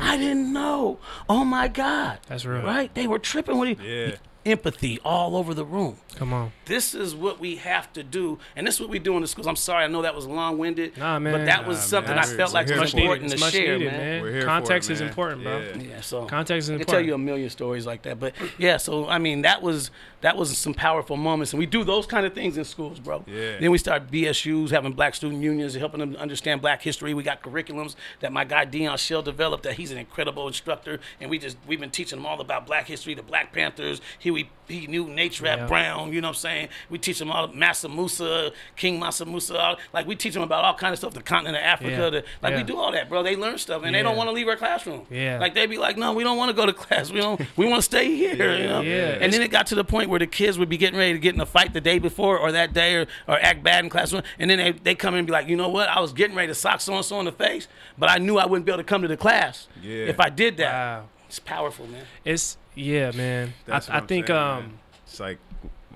I didn't know. Oh my God. Mm-hmm. That's real. Right? They were tripping with each Yeah. Empathy all over the room Come on. this is what we have to do, and this is what we do in the schools. I'm sorry, I know that was long winded, Nah, man. but that was Nah, something man. I felt like was here for it. important to share, needed, man. We're here for Context it, is man. important, bro. Yeah. Yeah, so Context is important. I can tell you a million stories like that, but yeah. So I mean, that was that was some powerful moments, and we do those kind of things in schools, bro. Yeah. Then we start BSUs, having Black student unions, helping them understand Black history. We got curriculums that my guy Dion Shell developed. That he's an incredible instructor, and we just we've been teaching them all about Black history, the Black Panthers. He we he knew Nature at Yeah. Brown. You know what I'm saying? We teach them all Mansa Musa, King Mansa Musa. All, like we teach them about all kind of stuff, the continent of Africa. Yeah. The, like we do all that, bro. They learn stuff, and they don't want to leave our classroom. Yeah. Like they be like, no, we don't want to go to class. We don't. We want to stay here. you know? Yeah. And then it got to the point where the kids would be getting ready to get in a fight the day before or that day or, or act bad in class, and then they they come in and be like, you know what? I was getting ready to sock so and so in the face, but I knew I wouldn't be able to come to the class Yeah. if I did that. Wow. It's powerful, man. It's yeah, man. That's I, what I I'm think saying, um man. it's like,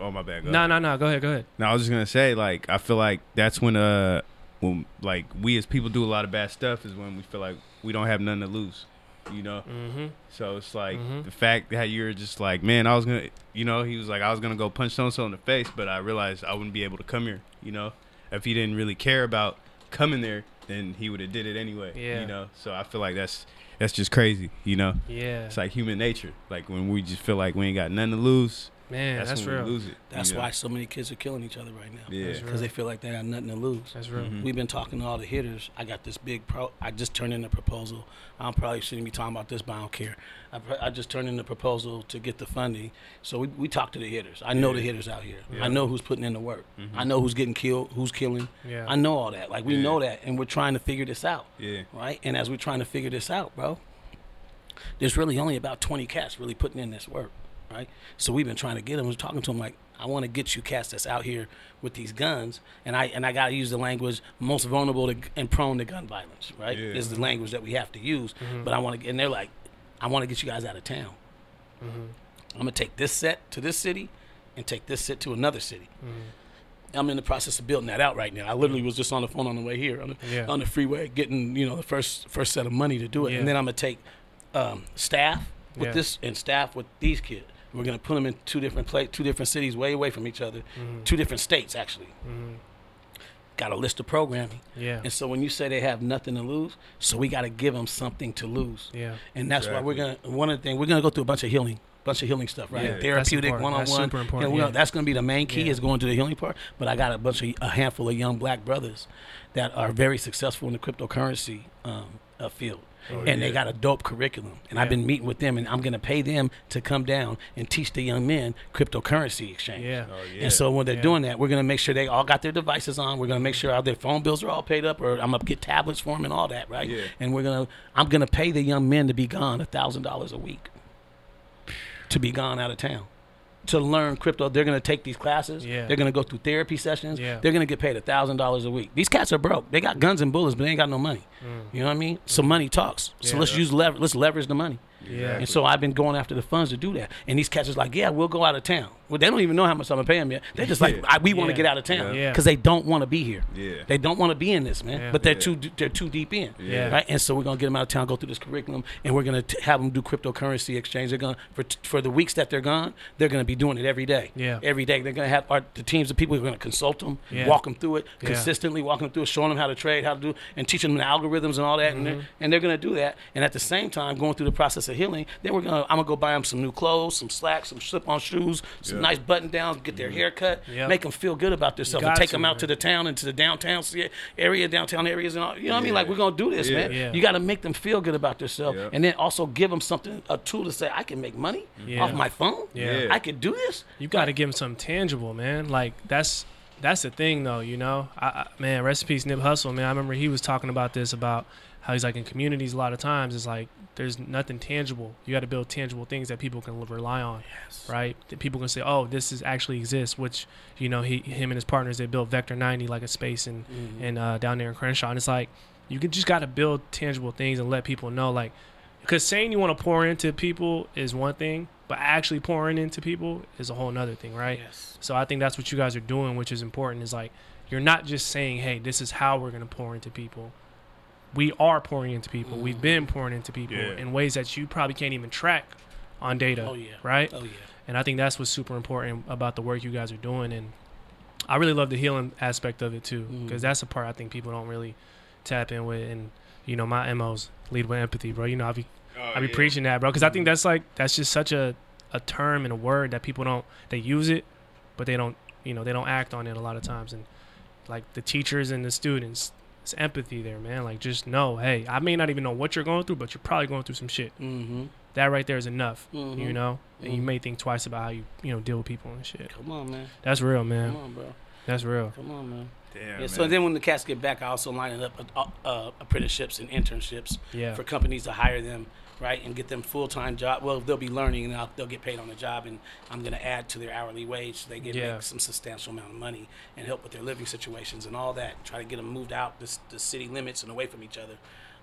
oh my bad. go no ahead. no no go ahead go ahead. No, I was just gonna say, like, I feel like that's when, uh, when like we as people do a lot of bad stuff is when we feel like we don't have nothing to lose, you know. Mm-hmm. So it's like Mhm. the fact that you're just like, man, I was gonna, you know, he was like, I was gonna go punch so and so in the face, but I realized I wouldn't be able to come here, you know. If he didn't really care about coming there, then he would have did it anyway, Yeah. you know. So I feel like that's that's just crazy, you know. Yeah. It's like human nature. Like when we just feel like we ain't got nothing to lose, Man, that's, that's, when real. we lose it. That's you know? why so many kids are killing each other right now. Yeah. Because they feel like they got nothing to lose. That's real. Mhm. We've been talking to all the hitters. I got this big pro. I just turned in a proposal. I'm probably shouldn't be talking about this, but I don't care. I, pr- I just turned in a proposal to get the funding. So we, we talk to the hitters. I know the hitters out here. Yeah. I know who's putting in the work. I know who's getting killed, who's killing. Yeah. I know all that. Like we Yeah. know that, and we're trying to figure this out, Yeah. right? And as we're trying to figure this out, bro, there's really only about 20 cats really putting in this work, right? So we've been trying to get them. We're talking to them like, I want to get you cats that's out here with these guns, and I and I got to use the language most vulnerable to, and prone to gun violence, right? Yeah. Is the language that we have to use. But I want to, and they're like, I want to get you guys out of town. I'm gonna take this set to this city, and take this set to another city. Mm-hmm. I'm in the process of building that out right now. I literally was just on the phone on the way here on the, Yeah. on the freeway, getting you know the first first set of money to do it, Yeah. and then I'm gonna take um, staff with this and staff with these kids. We're gonna put them in two different pla- two different cities, way away from each other, Mm-hmm. two different states actually. Got a list of programming, Yeah. and so when you say they have nothing to lose, so we got to give them something to lose. Yeah. And that's why we're gonna one of the things we're gonna go through a bunch of healing, bunch of healing stuff, right? Yeah, Therapeutic, important. one on That's one. super important, You know, yeah. That's gonna be the main key Yeah. is going to the healing part. But I got a bunch of a handful of young black brothers that are very successful in the cryptocurrency um, uh, field. Oh, and they got a dope curriculum, and I've Oh, been meeting with them, and I'm gonna pay them to come down and teach the young men cryptocurrency exchange. Yeah. Oh, yeah. And so when they're Yeah. doing that, we're gonna make sure they all got their devices on. We're gonna make sure all their phone bills are all paid up, or I'm gonna get tablets for them and all that, right? Yeah. And we're gonna, I'm gonna pay the young men to be gone a thousand dollars a week, to be gone out of town, to learn crypto. They're gonna take these classes. Yeah. They're gonna go through therapy sessions. Yeah. They're gonna get paid a thousand dollars a week. These cats are broke. They got guns and bullets, but they ain't got no money. You know what I mean? So money talks. So Mm. Yeah. let's use lever. Let's leverage the money. Yeah. And so I've been going after the funds to do that. And these cats is like, yeah, we'll go out of town. Well, they don't even know how much I'm gonna pay them yet. They're just like, I, we want to get out of town Yeah. because they don't want to be here. Yeah. They don't want to be in this, man. Yeah. But they're Yeah. too they're too deep in. Yeah. Right. And so we're gonna get them out of town, go through this curriculum, and we're gonna t- have them do cryptocurrency exchange. They're gonna for t- for the weeks that they're gone, they're gonna be doing it every day. Yeah. Every day they're gonna have our, the teams of people who are gonna consult them, Yeah. walk them through it Yeah. consistently, walking them through it, showing them how to trade, how to do, and teaching them the algorithms and all that. Mm-hmm. they're, and they're gonna do that. And at the same time, going through the process of healing, then we're gonna I'm gonna go buy them some new clothes, some slacks, some slip-on shoes, some Yeah. nice button downs, get their mm-hmm. hair cut, Yep. make them feel good about themselves, and take to, them out man. to the town and to the downtown area, downtown areas, and all. You know what I mean? Like we're gonna do this, Yeah. man. Yeah. You got to make them feel good about themselves, Yeah. and then also give them something, a tool to say, I can make money Yeah. off my phone. Yeah. I can do this. You got to give him something tangible, man. Like that's that's the thing, though. You know, I, I, man, recipes Nip Hussle, man. I remember he was talking about this about how he's like in communities a lot of times it's like there's nothing tangible. You got to build tangible things that people can rely on, right? That people can say, oh, this is actually exists. Which you know, he him and his partners they built Vector 90 like a space and and uh, down there in Crenshaw, and it's like you can just got to build tangible things and let people know, like because saying you want to pour into people is one thing, but actually pouring into people is a whole nother thing, right? Yes. So I think that's what you guys are doing, which is important. Is like you're not just saying, "Hey, this is how we're gonna pour into people." We are pouring into people. We've mm-hmm. been pouring into people Yeah. in ways that you probably can't even track on data. Oh yeah. Right. Oh yeah. And I think that's what's super important about the work you guys are doing. And I really love the healing aspect of it too, mm-hmm. because that's the part I think people don't really tap in with. And you know, my MOs lead with empathy, bro. You know, I be Oh, I be yeah. preaching that, bro, because I think mm-hmm. that's like that's just such a a term and a word that people don't they use it, but they don't you know they don't act on it a lot of times. And like the teachers and the students, it's empathy there, man. Like just know, hey, I may not even know what you're going through, but you're probably going through some shit. Mm-hmm. That right there is enough, Mhm. you know. And you Mhm. may think twice about how you you know deal with people and shit. Come on, man. That's real, man. Come on, bro. That's real. Come on, man. Damn, Yeah, so then when the cats get back, I also line up uh, uh, apprenticeships and internships Yeah. for companies to hire them, right, and get them full time job. Well, they'll be learning and I'll, they'll get paid on the job, and I'm going to add to their hourly wage so they get Yeah. make some substantial amount of money and help with their living situations and all that. Try to get them moved out the, the city limits and away from each other.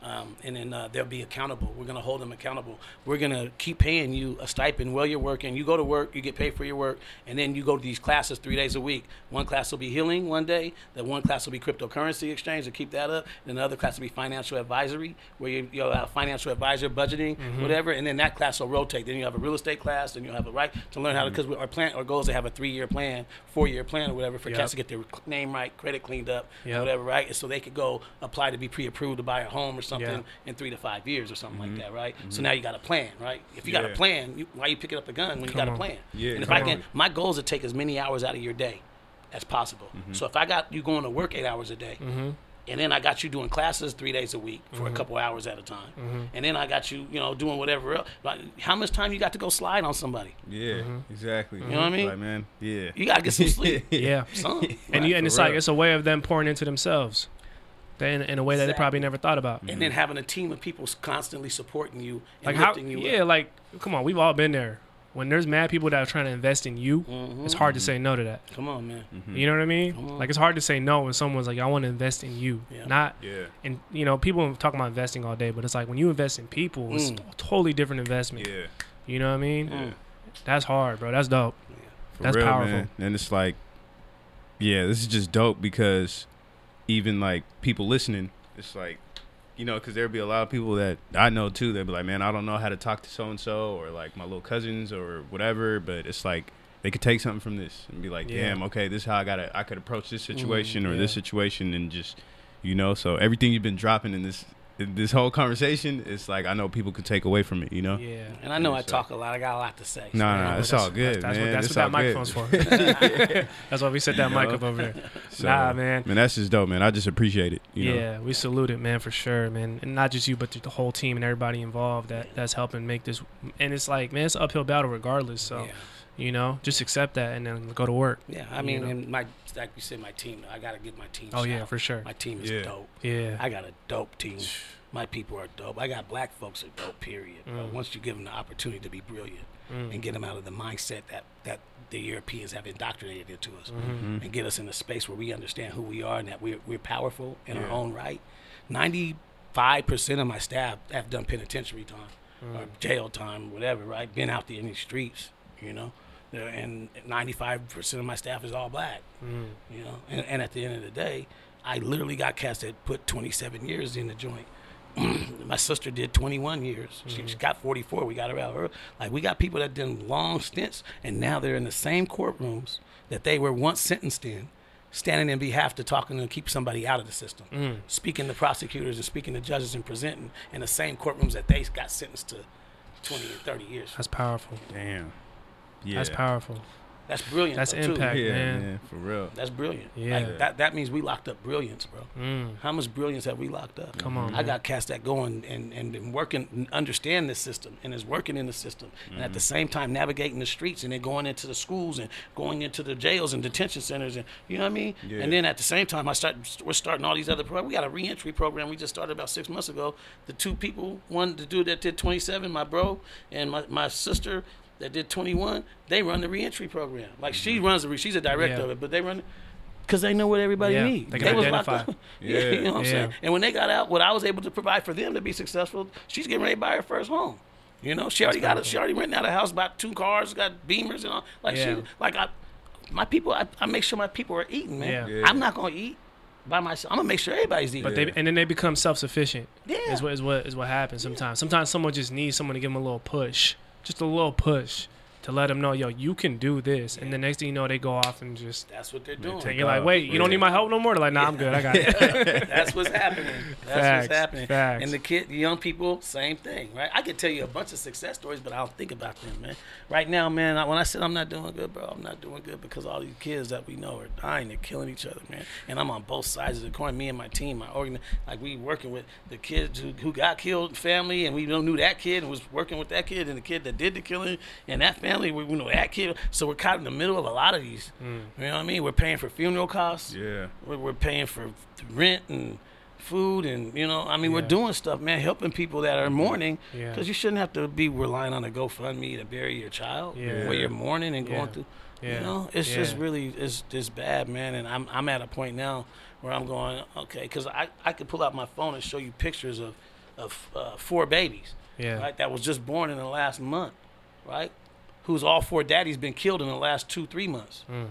Um, and then uh, they'll be accountable. We're going to hold them accountable. We're going to keep paying you a stipend while you're working. You go to work, you get paid for your work, and then you go to these classes three days a week. One class will be healing one day, then one class will be cryptocurrency exchange to keep that up, and the other class will be financial advisory, where you, you'll have financial advisor, budgeting, whatever, and then that class will rotate. Then you have a real estate class, then you'll have a right to learn how to, because our plan, our goal is to have a three year plan, four year plan, or whatever, for Yep. cats to get their name right, credit cleaned up, Yep. whatever, right? And so they could go apply to be pre approved to buy a home or something Yeah. in three to five years or something like mm-hmm. that, right? So mm-hmm. now you got a plan, right? If you got a plan, you, why you picking up a gun when you Come got on. a plan? Yeah, and if I can, on. my goal is to take as many hours out of your day as possible. Mm-hmm. So if I got you going to work eight hours a day, Mm-hmm. and then I got you doing classes three days a week for a couple hours at a time, Mm-hmm. and then I got you, you know, doing whatever else. Like, how much time you got to go slide on somebody? Yeah, exactly. You know what I mean? Like, man, yeah. You got to get some sleep. Yeah. Son, And you, and for it's like it's a way of them pouring into themselves, they, in, in a way that they probably never thought about. and then having a team of people constantly supporting you and like how you yeah up. like come on we've all been there when there's mad people that are trying to invest in you it's hard to say no to that Come on, man. you know what i mean like it's hard to say no when someone's like i want to invest in you Yeah. not Yeah. and you know people talk about investing all day but it's like when you invest in people it's Mm. a totally different investment Yeah. you know what i mean Mm. that's hard bro that's dope For That's real, powerful. man. And it's like, yeah, this is just dope because even like people listening, it's like, you know, because there'll be a lot of people that I know too. They'd be like, man, I don't know how to talk to so and so or like my little cousins or whatever. But it's like they could take something from this and be like, Yeah. damn, okay, this is how I gotta, I could approach this mm-hmm. situation or yeah. this situation and just, you know. So everything you've been dropping in this, this whole conversation, it's like I know people could take away from it. You know. Yeah. And I know Yeah, I so- talk a lot. I got a lot to say. No, So, no, you know, it's all good, That's, man. what, that's It's what that good. microphone's for. that's why we set that You mic know? up over there. So, Nah, man. Man, that's just dope, man. I just appreciate it. You know? yeah, we salute it, man, for sure, man. And not just you, but the whole team and everybody involved that that's helping make this. And it's like, man, it's an uphill battle regardless. So, yeah. You know, just accept that and then go to work. Yeah, I You mean, know? and my like you said, my team. I gotta give my team. a Oh yeah, shout. for sure. My team is Yeah. dope. Yeah, I got a dope team. My people are dope. I got black folks are dope. Period. But Mm. once you give them the opportunity to be brilliant Mm. and get them out of the mindset that that the Europeans have indoctrinated into us, Mhm. and get us in a space where we understand who we are and that we're we're powerful in our own right. Ninety five percent of my staff have done penitentiary time Mm. or jail time, whatever. Right? Been out there in the streets. You know. They're- And 95% of my staff is all black Mm. you know. And, and at the end of the day, I literally got cast that put 27 years in the joint. My sister did 21 years. She, she got 44. We got her out. Like we got people that did long stints, and now they're in the same courtrooms that they were once sentenced in, standing in behalf to talking to keep somebody out of the system, Mm. speaking to prosecutors and speaking to judges and presenting in the same courtrooms that they got sentenced to 20 and 30 years. That's powerful. Damn. Yeah. That's powerful. That's brilliant. That's though, too. impact. Yeah, man. man. For real. That's brilliant. Yeah. Like, that that means we locked up brilliance, bro. Mm. How much brilliance have we locked up? Come on, I man. got cast that going and, and been working, and understand this system and is working in the system. And at the same time, navigating the streets and then going into the schools and going into the jails and detention centers. And you know what I mean? Yeah. And then at the same time, I start, we're starting all these other programs. We got a reentry program we just started about six months ago. The two people, one, the dude that did 27, my bro, and my, my sister that did 21, they run the reentry program. Like she mm-hmm. runs the, re- she's a director Yeah. of it, but they run it because they know what everybody Yeah, needs. they can was locked identify. up. Yeah. you know what I'm Yeah. saying? And when they got out, what I was able to provide for them to be successful, she's getting ready to buy her first home. You know, she already got it. She already rented out a house, bought two cars, got Beamers and all. Like Yeah. she, like I, my people, I, I make sure my people are eating, man. Yeah. Yeah. I'm not gonna eat by myself. I'm gonna make sure everybody's eating. But they and then they become self sufficient. Yeah. Is what is what is what happens sometimes. Sometimes someone just needs someone to give them a little push, just a little push, to let them know, yo, you can do this. And the next thing you know, they go off and just. That's what they're doing. And you're like, wait, you don't need my help no more. They're like, nah, I'm good. I got it. That's what's happening. That's Facts, what's happening. facts. And the kid, the young people, same thing, right? I could tell you a bunch of success stories, but I don't think about them, man. Right now, man, when I said I'm not doing good, bro, I'm not doing good because all these kids that we know are dying, they're killing each other, man. And I'm on both sides of the coin. Me and my team, my organ, like we working with the kids who, who got killed, family, and we don't knew that kid and was working with that kid and the kid that did the killing and that family. We, we know that kid, so we're caught in the middle of a lot of these. Mm. You know what I mean? We're paying for funeral costs. Yeah. We're, we're paying for rent and food, and you know, I mean, we're doing stuff, man, helping people that are mourning. Yeah. Because you shouldn't have to be relying on a GoFundMe to bury your child Yeah. where you're mourning and going through. Yeah. You know, it's just really it's just bad, man. And I'm I'm at a point now where I'm going, okay, because I I could pull out my phone and show you pictures of of uh, four babies, Yeah. right, that was just born in the last month, right, whose all four daddies been killed in the last two three months, Mm.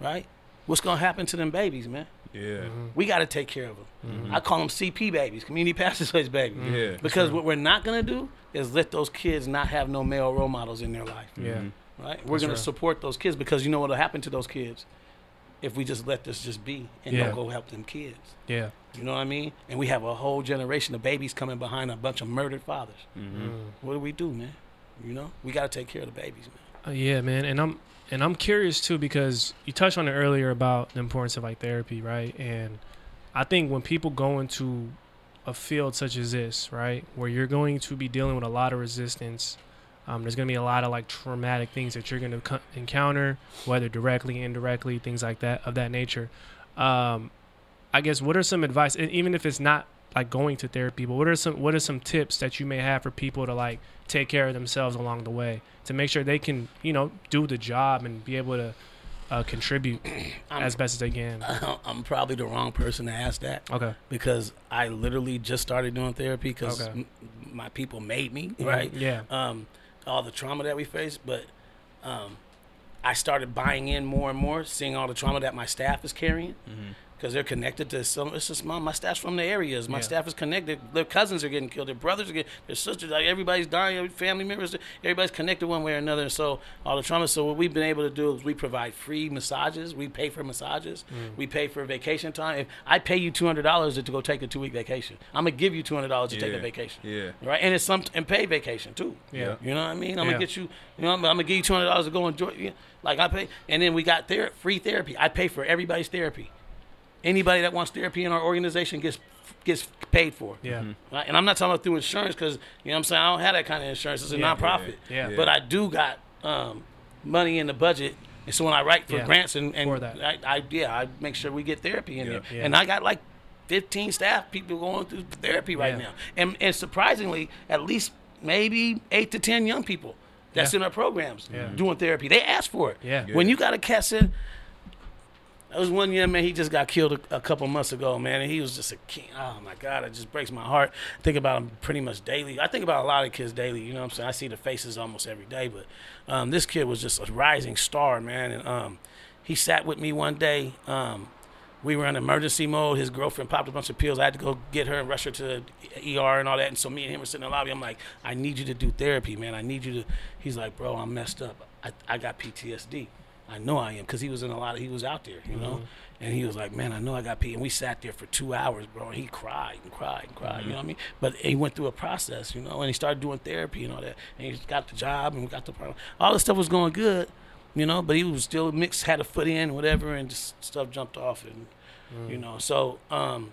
right. What's gonna happen to them babies, man? Yeah. Mm-hmm. We got to take care of them. I call them CP babies, community passageways babies. Yeah. Because what we're not going to do is let those kids not have no male role models in their life. Yeah. Right? We're That's going right. to support those kids because you know what will happen to those kids if we just let this just be and Yeah. don't go help them kids. Yeah. You know what I mean? And we have a whole generation of babies coming behind a bunch of murdered fathers. Mm-hmm. What do we do, man? You know, we got to take care of the babies, man. Uh, yeah, man, and I'm and I'm curious too because you touched on it earlier about the importance of like therapy, right? And I think when people go into a field such as this, right, where you're going to be dealing with a lot of resistance, um, there's going to be a lot of like traumatic things that you're going to co- encounter, whether directly, indirectly, things like that of that nature. Um, I guess what are some advice, and even if it's not like going to therapy, but what are some what are some tips that you may have for people to like take care of themselves along the way to make sure they can you know do the job and be able to uh, contribute as best as they can. I'm probably the wrong person to ask that. Okay. because I literally just started doing therapy because Okay. m- my people made me right. Yeah. Um, all the trauma that we face, but um, I I started buying in more and more, seeing all the trauma that my staff is carrying. Mm-hmm. Because they're connected to some. It's just my, my staff's from the areas. My Yeah. staff is connected. Their cousins are getting killed. Their brothers are getting. Their sisters. Like everybody's dying. every Family members. Everybody's connected one way or another. So all the trauma. So what we've been able to do is we provide free massages. We pay for massages. Mm. We pay for vacation time. If I pay you two hundred dollars to go take a two week vacation, I'm gonna give you two hundred dollars to take a vacation. Yeah. Right. And it's some and paid vacation too. Yeah. You know what I mean? I'm Yeah. gonna get you. You know, I'm, I'm gonna give you two hundred dollars to go enjoy. Yeah, like I pay, and then we got ther- free therapy. I pay for everybody's therapy. Anybody that wants therapy in our organization gets gets paid for. Yeah. Right? And I'm not talking about through insurance because you know what I'm saying I don't have that kind of insurance. It's a Yeah. nonprofit. Yeah. Yeah. But I do got um, money in the budget. And so when I write for Yeah. grants and, and For that. I, I yeah I make sure we get therapy in Yeah. there. Yeah. And I got like 15 staff people going through therapy right Yeah. now. And and surprisingly, at least maybe eight to 10 young people that's Yeah. in our programs Yeah. doing therapy. They ask for it. Yeah. When you got a cat in, there was one young man. He just got killed a, a couple months ago, man, and he was just a king. Oh my God, it just breaks my heart. I think about him pretty much daily. I think about a lot of kids daily. You know what I'm saying? I see the faces almost every day, but um, this kid was just a rising star, man. And um, he sat with me one day. Um, we were in emergency mode. His girlfriend popped a bunch of pills. I had to go get her and rush her to the ER and all that. And so me and him were sitting in the lobby. I'm like, I need you to do therapy, man. I need you to. He's like, bro, I'm messed up. I, I got PTSD. I know I am because he was in a lot of. He was out there, you know. Mm-hmm. And he was like, man, I know I got P. And we sat there for two hours, bro. And he cried and cried and cried. You mm-hmm. know what I mean? But he went through a process, you know. And he started doing therapy and all that. And he got the job and we got the all this stuff was going good, you know. But he was still mixed, had a foot in, whatever, and just stuff jumped off and you mm. know so um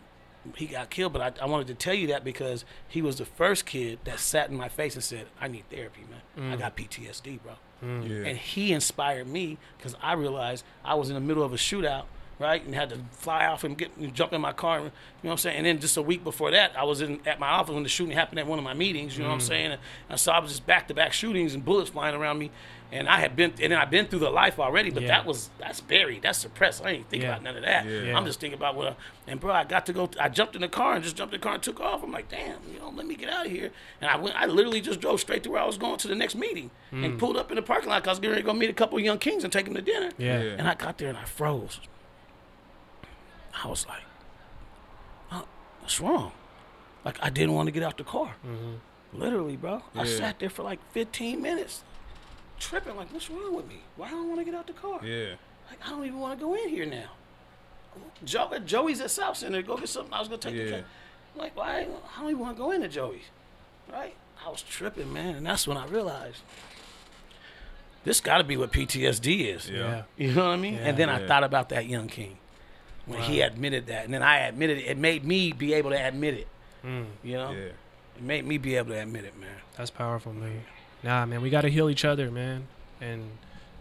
he got killed but I, I wanted to tell you that because he was the first kid that sat in my face and said i need therapy man i mm. got ptsd bro Mm. Yeah. and he inspired me because i realized i was in the middle of a shootout right and had to fly off and get and jump in my car you know what i'm saying? And then just a week before that i was in at my office when the shooting happened at one of my meetings you know what i'm mm. saying? And, and so i was just back-to-back shootings and bullets flying around me and I had been and I've been through the life already, but Yeah. that was that's buried, that's suppressed. I ain't thinking Yeah. about none of that. Yeah. I'm just thinking about what. And bro, I got to go. I jumped in the car and just jumped in the car and took off. I'm like, damn, you know, let me get out of here. And I went. I literally just drove straight to where I was going to the next meeting and hmm. pulled up in the parking lot. 'cause I was getting ready to go meet a couple of young kings and take them to dinner. Yeah. Yeah. And I got there and I froze. I was like, oh, what's wrong? Like I didn't want to get out the car. Mm-hmm. Literally, bro. I sat there for like 15 minutes, tripping. Like, what's wrong with me? Why don't I want to get out the car? Yeah. Like, I don't even want to go in here now. Joe, Joey's at Southcenter. Go get something. I was gonna take the Yeah. car. I'm like, why? I don't even want to go into Joey's. Right? I was tripping, man, and that's when I realized this got to be what PTSD is. Yeah. You know what I mean? Yeah. and then I thought about that young king when he admitted that, and then I admitted it. It made me be able to admit it. Mm, You know, Yeah. it made me be able to admit it, man. that's powerful, man. Nah, man, we got to heal each other, man. And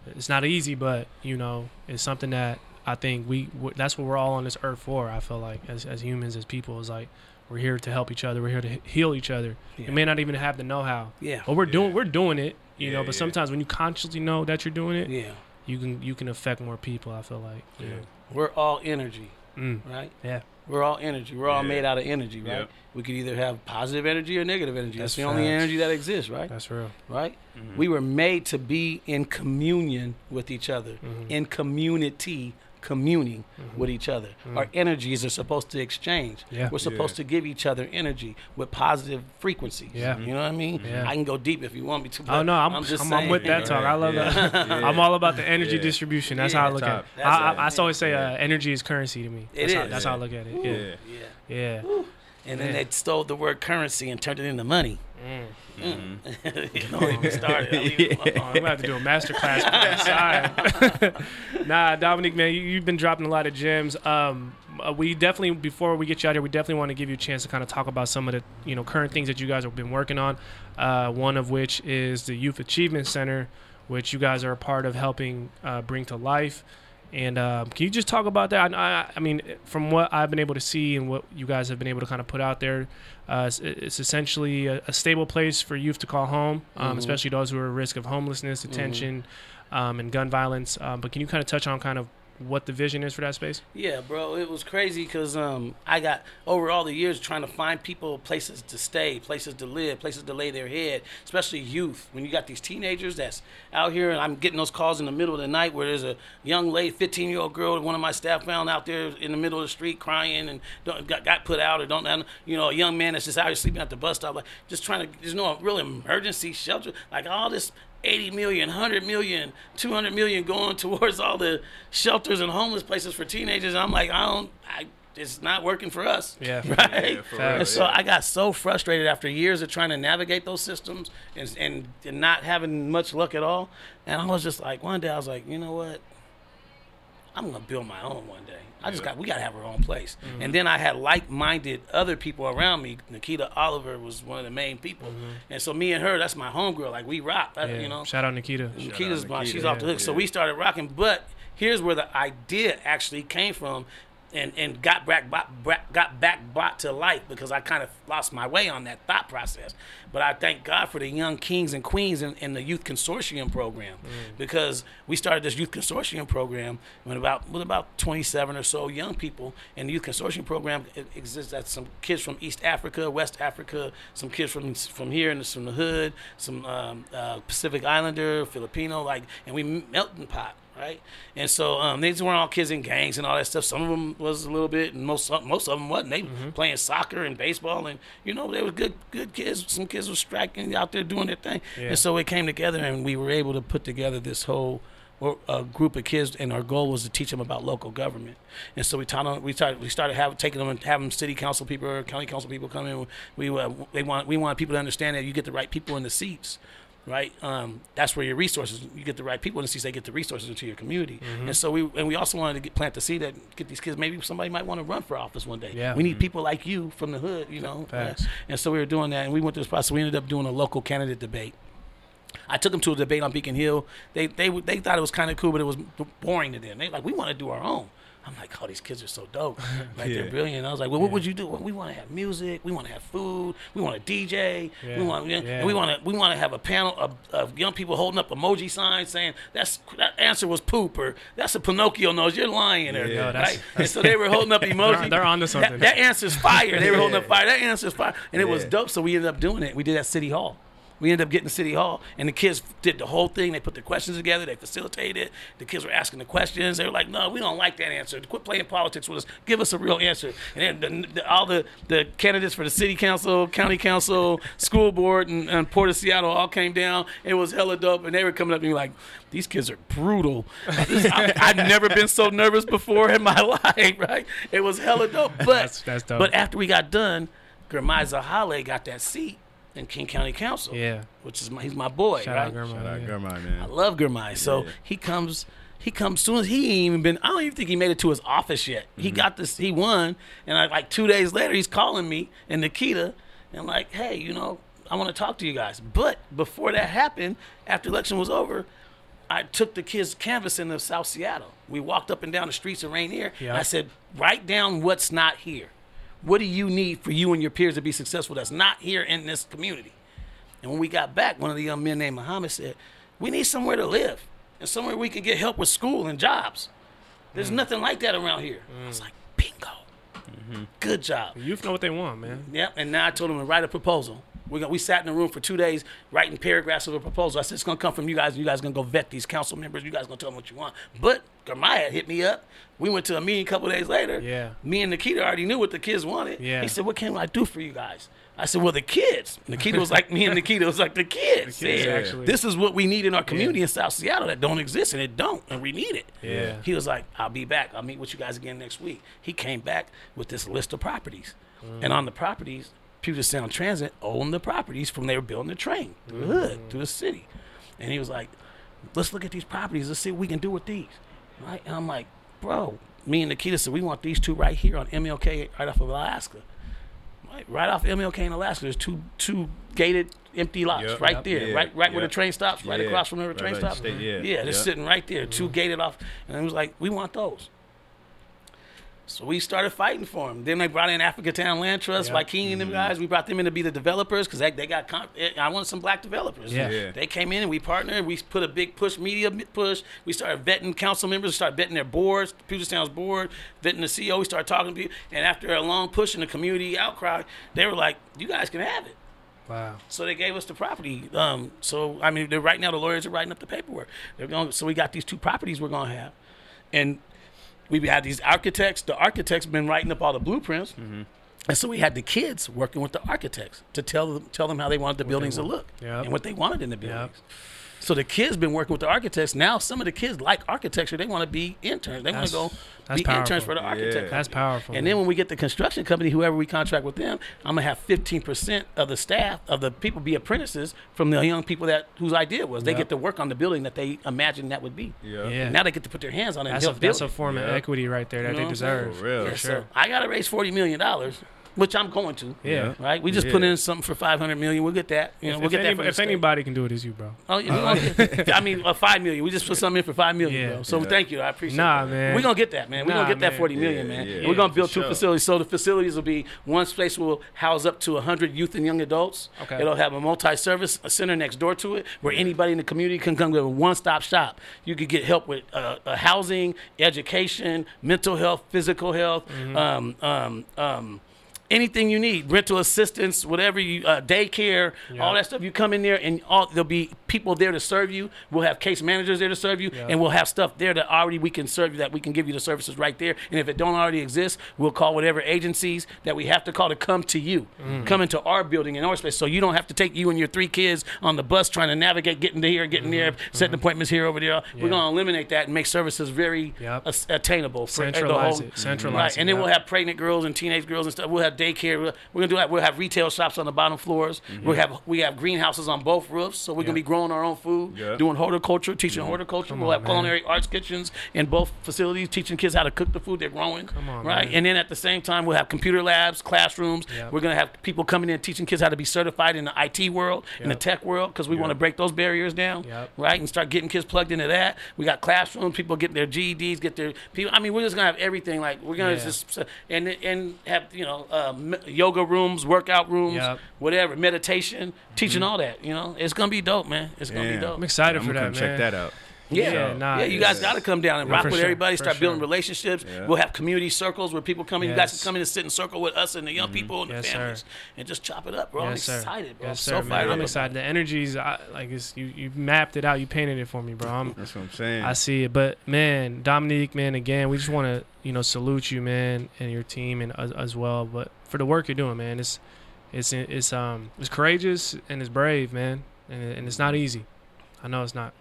it's not easy, but you know, it's something that I think we w- that's what we're all on this earth for. I feel like as as humans, as people, is like we're here to help each other. We're here to heal each other. Yeah. You may not even have the know-how, Yeah, but we're doing Yeah. we're doing it. You know, but yeah. sometimes when you consciously know that you're doing it, yeah. you can you can affect more people. I feel like. you Yeah. We're all energy, Mm, right? yeah. We're all energy. We're all Yeah. made out of energy, right? Yep. We could either have positive energy or negative energy. That's, That's the only energy that exists, right? That's real. right? Mm-hmm. We were made to be in communion with each other, Mm-hmm. in community, communing with each other. Our energies are supposed to exchange. Mm-hmm. Yeah. We're supposed Yeah. to give each other energy with positive frequencies. Yeah. You know what I mean? Yeah. I can go deep if you want me to. Oh but no, I'm I'm I'm, just I'm, with that talk. I love Yeah. that. Yeah. I'm all about the energy Yeah. distribution. That's Yeah. how I look at it. That's I, I. I always say uh, energy is currency to me. It That's, How, is. that's how I look at it. Yeah, Yeah. Yeah. yeah. And then Yeah. they stole the word currency and turned it into money. Mm. Mm. Don't even start it. I'll leave it Oh, alone. I'm gonna have to do a master class nah, Dominique, man, you, you've been dropping a lot of gems. Um, uh, we definitely, before we get you out here, we definitely want to give you a chance to kind of talk about some of the, you know, current things that you guys have been working on. Uh, one of which is the Youth Achievement Center, which you guys are a part of helping uh, bring to life. And um, can you just talk about that? I, I, I mean, from what I've been able to see and what you guys have been able to kind of put out there, uh, it's, it's essentially a, a stable place for youth to call home, um, Mhm. especially those who are at risk of homelessness, detention, um, and gun violence. Um, but can you kind of touch on kind of what the vision is for that space? Yeah, bro, it was crazy because um, I got over all the years trying to find people places to stay, places to live, places to lay their head, especially youth. When you got these teenagers that's out here, and I'm getting those calls in the middle of the night where there's a young lady, 15 year old girl, one of my staff found out there in the middle of the street crying and got, got put out, or don't, you know, a young man that's just out here sleeping at the bus stop, like just trying to, there's no real emergency shelter, like all this 80 million, 100 million, 200 million going towards all the shelters and homeless places for teenagers. I'm like, I don't, I, it's not working for us. Yeah. Right. Yeah, real, and so yeah. I got so frustrated after years of trying to navigate those systems and, and, and not having much luck at all. And I was just like, one day I was like, you know what? I'm gonna build my own one day. I just Yeah. got we gotta have our own place. And mm-hmm. then I had like-minded other people around me. Nikita Oliver was one of the main people, mm-hmm. and so me and her, that's my homegirl. Like we rock, Yeah. you know. Shout out Nikita. Nikita's out my, Nikita, she's off the yeah, hook. So we started rocking. But here's where the idea actually came from, and and got back got back brought to life because I kind of lost my way on that thought process. But I thank God for the young kings and queens in, in the youth consortium program because we started this youth consortium program when about with about 27 or so young people. And the youth consortium program exists. That's some kids from East Africa, West Africa, some kids from from here and from the hood, some um, uh, Pacific Islander, Filipino, like, and we melting pot right? And so um, these weren't all kids in gangs and all that stuff. Some of them was a little bit, and most most of them wasn't. They playing soccer and baseball, and you know they were good good kids. Some kids were striking out there doing their thing, Yeah. and so it came together, and we were able to put together this whole. or A group of kids, and our goal was to teach them about local government. And so we taught them, we started, we started having taking them and having city council people or county council people come in. We uh, they want we want people to understand that you get the right people in the seats right? Um, that's where your resources. You get the right people the seats. They get the resources into your community. And so we and we also wanted to get, plant the seed that get these kids. Maybe somebody might want to run for office one day. Yeah. We need people like you from the hood, you know. And so we were doing that, and we went through this process. We ended up doing a local candidate debate. I took them to a debate on Beacon Hill. They they they thought it was kind of cool, but it was boring to them. They like we want to do our own. I'm like, oh, these kids are so dope. Like Yeah. they're brilliant. I was like, well, what would you do? Well, we want to have music. We want to have food. We want to DJ. Yeah. We want Yeah. we want to we want to have a panel of, of young people holding up emoji signs saying that's that answer was poop or that's a Pinocchio nose. You're lying. Or, Yeah, that's- right? And so they were holding up emojis. they're onto That- something. That, answer's fire. They were holding up fire. That answer's fire, and it was dope. So we ended up doing it. We did at City Hall. We ended up getting to City Hall, and the kids did the whole thing. They put the questions together. They facilitated. The kids were asking the questions. They were like, "No, we don't like that answer. Quit playing politics with us. Give us a real answer." And then the, the, all the, the candidates for the city council, county council, school board, and, and Port of Seattle all came down. It was hella dope, and they were coming up and like, "These kids are brutal. I, I've never been so nervous before in my life." Right? It was hella dope. But That's- that's dope. But after we got done, Girmay Zahilay got that seat in King County Council Yeah. which is my he's my boy, Shout right? out Girmay. Shout out yeah. Girmay, I love Girmay. So Yeah. he comes he comes soon as he ain't even been I don't even think he made it to his office yet. Mm-hmm. He got this he won and I, like two days later he's calling me and Nikita and like, hey, you know, I want to talk to you guys. But before that happened, after election was over, I took the kids canvas into South Seattle. We walked up and down the streets of Rainier. Yeah. And I said, write down what's not here. What do you need for you and your peers to be successful that's not here in this community? And when we got back, one of the young men named Muhammad said, We need somewhere to live and somewhere we can get help with school and jobs. There's mm. nothing like that around here. I was mm. like, Bingo. Mm-hmm. Good job. Youth know what they want, man. Yep. And now I told him to write a proposal. We got, we sat in the room for two days writing paragraphs of a proposal. I said it's gonna come from you guys. You guys gonna go vet these council members. You guys gonna tell them what you want. But Girmay hit me up. We went to a meeting a couple days later. Yeah. Me and Nikita already knew what the kids wanted. Yeah. He said, "What can I do for you guys?" I said, "Well, the kids." Nikita was like me, and Nikita was like the kids. The kids, said, actually. This is what we need in our community in South Seattle that don't exist, and it don't, and we need it. Yeah. He was like, I'll be back. I'll meet with you guys again next week. He came back with this list of properties. Mm. And on the properties, Puget Sound Transit owned the properties from they were building the train through the mm. hood, through the city. And he was like, let's look at these properties. Let's see what we can do with these. Right? And I'm like, bro, me and Nikita said, we want these two right here on MLK right off of Alaska. Right, right off MLK in Alaska, there's two two gated empty lots Yep. right Yep. there, Yeah. right right where the train stops, right across from where the Right train the stops. state, yeah. yeah, they're Yep. sitting right there, two mm-hmm. gated off, and it was like, we want those. So we started fighting for them. Then they brought in Africa Town Land Trust, Yep. like King and them guys. We brought them in to be the developers because they, they got. Con- I wanted some black developers. Yeah. Yeah. They came in and we partnered. We put a big push, media push. We started vetting council members, We started vetting their boards, Puget Sound's board, vetting the CEO. We started talking to people. And after a long push in the community outcry, they were like, you guys can have it. Wow. So they gave us the property. Um, so I mean, right now the lawyers are writing up the paperwork. They're going. So we got these two properties we're gonna have, and we had these architects. The architects been writing up all the blueprints, and so we had the kids working with the architects to tell them tell them how they wanted the buildings to look Yep. and what they wanted in the buildings. So the kids been working with the architects. Now some of the kids like architecture. They want to be interns. They want to go that's be interns for the architect. That's powerful. And then when we get the construction company, whoever we contract with them, I'm gonna have 15% of the staff of the people be apprentices from the young people that whose idea was they Yep. get to work on the building that they imagined that would be. Yeah. Yeah. Now they get to put their hands on it that's and a, build that's a it. form of equity right there that You know they what I'm saying? deserve. For real. Yeah, For so sure. I gotta raise 40 million dollars, which I'm going to. Yeah. Right. We just Yeah. put in something for 500 million. We'll get that. You know, If, we'll get if that. any- from the if state. anybody can do it, it's you, bro. Oh, you know, I mean, uh, five million. We just put something in for five million, Yeah. bro. So Yeah. thank you. I appreciate it. Nah, that. man. We're gonna get that, man. We're Nah, gonna get that forty million, Yeah, man. yeah, And we're gonna build two sure. facilities. So the facilities will be one space will house up to hundred youth and young adults. Okay. It'll have a multi-service center next door to it, where anybody in the community can come to a one-stop shop. You could get help with uh, uh, housing, education, mental health, physical health. Mm-hmm. Um, um, um, anything you need, rental assistance, whatever you, uh, daycare, Yeah. all that stuff. You come in there and all, there'll be people there to serve you. We'll have case managers there to serve you, Yeah. and we'll have stuff there that already we can serve you. That we can give you the services right there. And if it don't already exist, we'll call whatever agencies that we have to call to come to you, Mm. come into our building in our space, so you don't have to take you and your three kids on the bus trying to navigate getting to here, getting there, setting appointments here over there. We're Mm-hmm. Gonna eliminate that and make services very Yep. attainable for the Centralize whole. it. Centralize right, it, and then yep. we'll have pregnant girls and teenage girls and stuff. We'll have daycare. We're gonna do that. We'll have retail shops on the bottom floors. We'll have we have greenhouses on both roofs, so we're gonna be growing our own food, Yeah. doing horticulture, teaching horticulture. Come we'll on, have man. culinary arts kitchens in both facilities, teaching kids how to cook the food they're growing. Come on, right? man. And then at the same time, we'll have computer labs, classrooms. Yep. We're gonna have people coming in teaching kids how to be certified in the IT world, in the tech world, because we want to break those barriers down, Yep. right? And start getting kids plugged into that. We got classrooms, people getting their GEDs, get their people. I mean, we're just gonna have everything. Like we're gonna just and and have you know uh, Uh, m- yoga rooms, workout rooms, Yep. whatever, meditation, teaching mm-hmm. all that. You know, it's gonna be dope, man. It's gonna be dope. I'm excited I'm for gonna that, come man. check that out. Yeah, Yeah, nah, yeah. You guys got to come down and Yeah, rock with sure, everybody. for Start building sure. relationships. Yeah. We'll have community circles where people come in. You guys can come in and sit in circle with us and the young people and Yes, the sir. families and just chop it up, bro. I'm sir. excited, bro. Yes, I'm sir, so man. fired I'm excited. The energy's I, like it's you. You mapped it out. You painted it for me, bro. I'm. That's what I'm saying. I see it, but man, Dominique, man, again, we just want to you know salute you, man, and your team, and as, as well. But for the work you're doing, man, it's it's it's um it's courageous and it's brave, man, and, and it's not easy. I know it's not.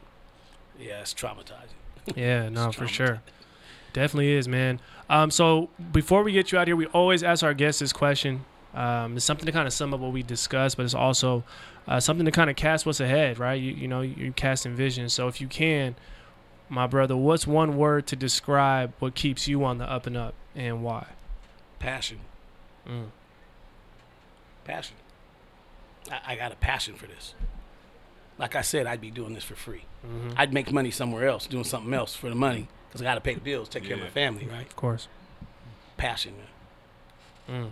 Yeah, it's traumatizing. Yeah, no, for sure. Definitely is, man. Um, so before we get you out here, we always ask our guests this question. Um, it's something to kind of sum up what we discussed, but it's also uh, something to kind of cast what's ahead, right? You, you know, you're casting vision. So if you can, my brother, what's one word to describe what keeps you on the up and up and why? Passion, Mm. passion. I, I got a passion for this. Like I said, I'd be doing this for free. hmm I'd make money somewhere else, doing something else for the money, because I got to pay the bills, take care of my family, right? Of course. Passion, man. Mm.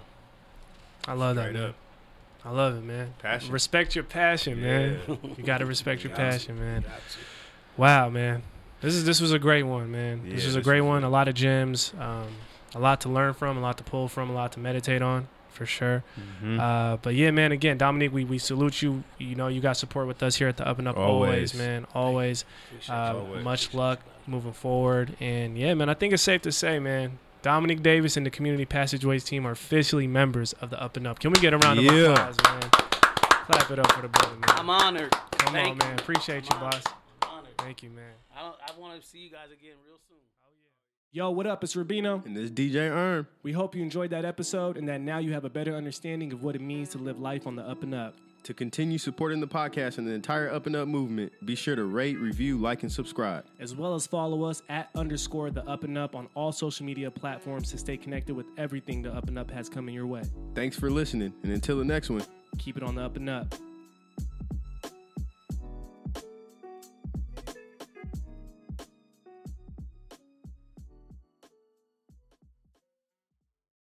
I love that, Straight man. up. I love it, man. Passion. Respect your passion, man. Yeah. You got to respect your passion, man. Got. Wow, man. This is this was a great one, man. this Yeah, was a great was one. A lot of gems, um, a lot to learn from, a lot to pull from, a lot to meditate on, for sure. Mhm. Uh, but yeah, man. Again, Dominique, we, we salute you. You know, you got support with us here at the Up and Up always, Always. man. Always. Uh. Always. much luck moving forward. And yeah, man, I think it's safe to say, man. Dominique Davis and the Community Passageways team are officially members of the Up and Up. Can we get a round of Yeah. applause, man? Clap it up for the brother, man. I'm honored. Come Thank on, man. you. Appreciate you, I'm boss. honored. Thank you, man. I, don't, I want to see you guys again real soon. Yo, what up? It's Rubino. And this DJ Erm. We hope you enjoyed that episode and that now you have a better understanding of what it means to live life on the up and up. To continue supporting the podcast and the entire Up and Up movement, be sure to rate, review, like, and subscribe. As well as follow us at underscore the up and up on all social media platforms to stay connected with everything the up and up has coming your way. Thanks for listening, and until the next one. Keep it on the up and up.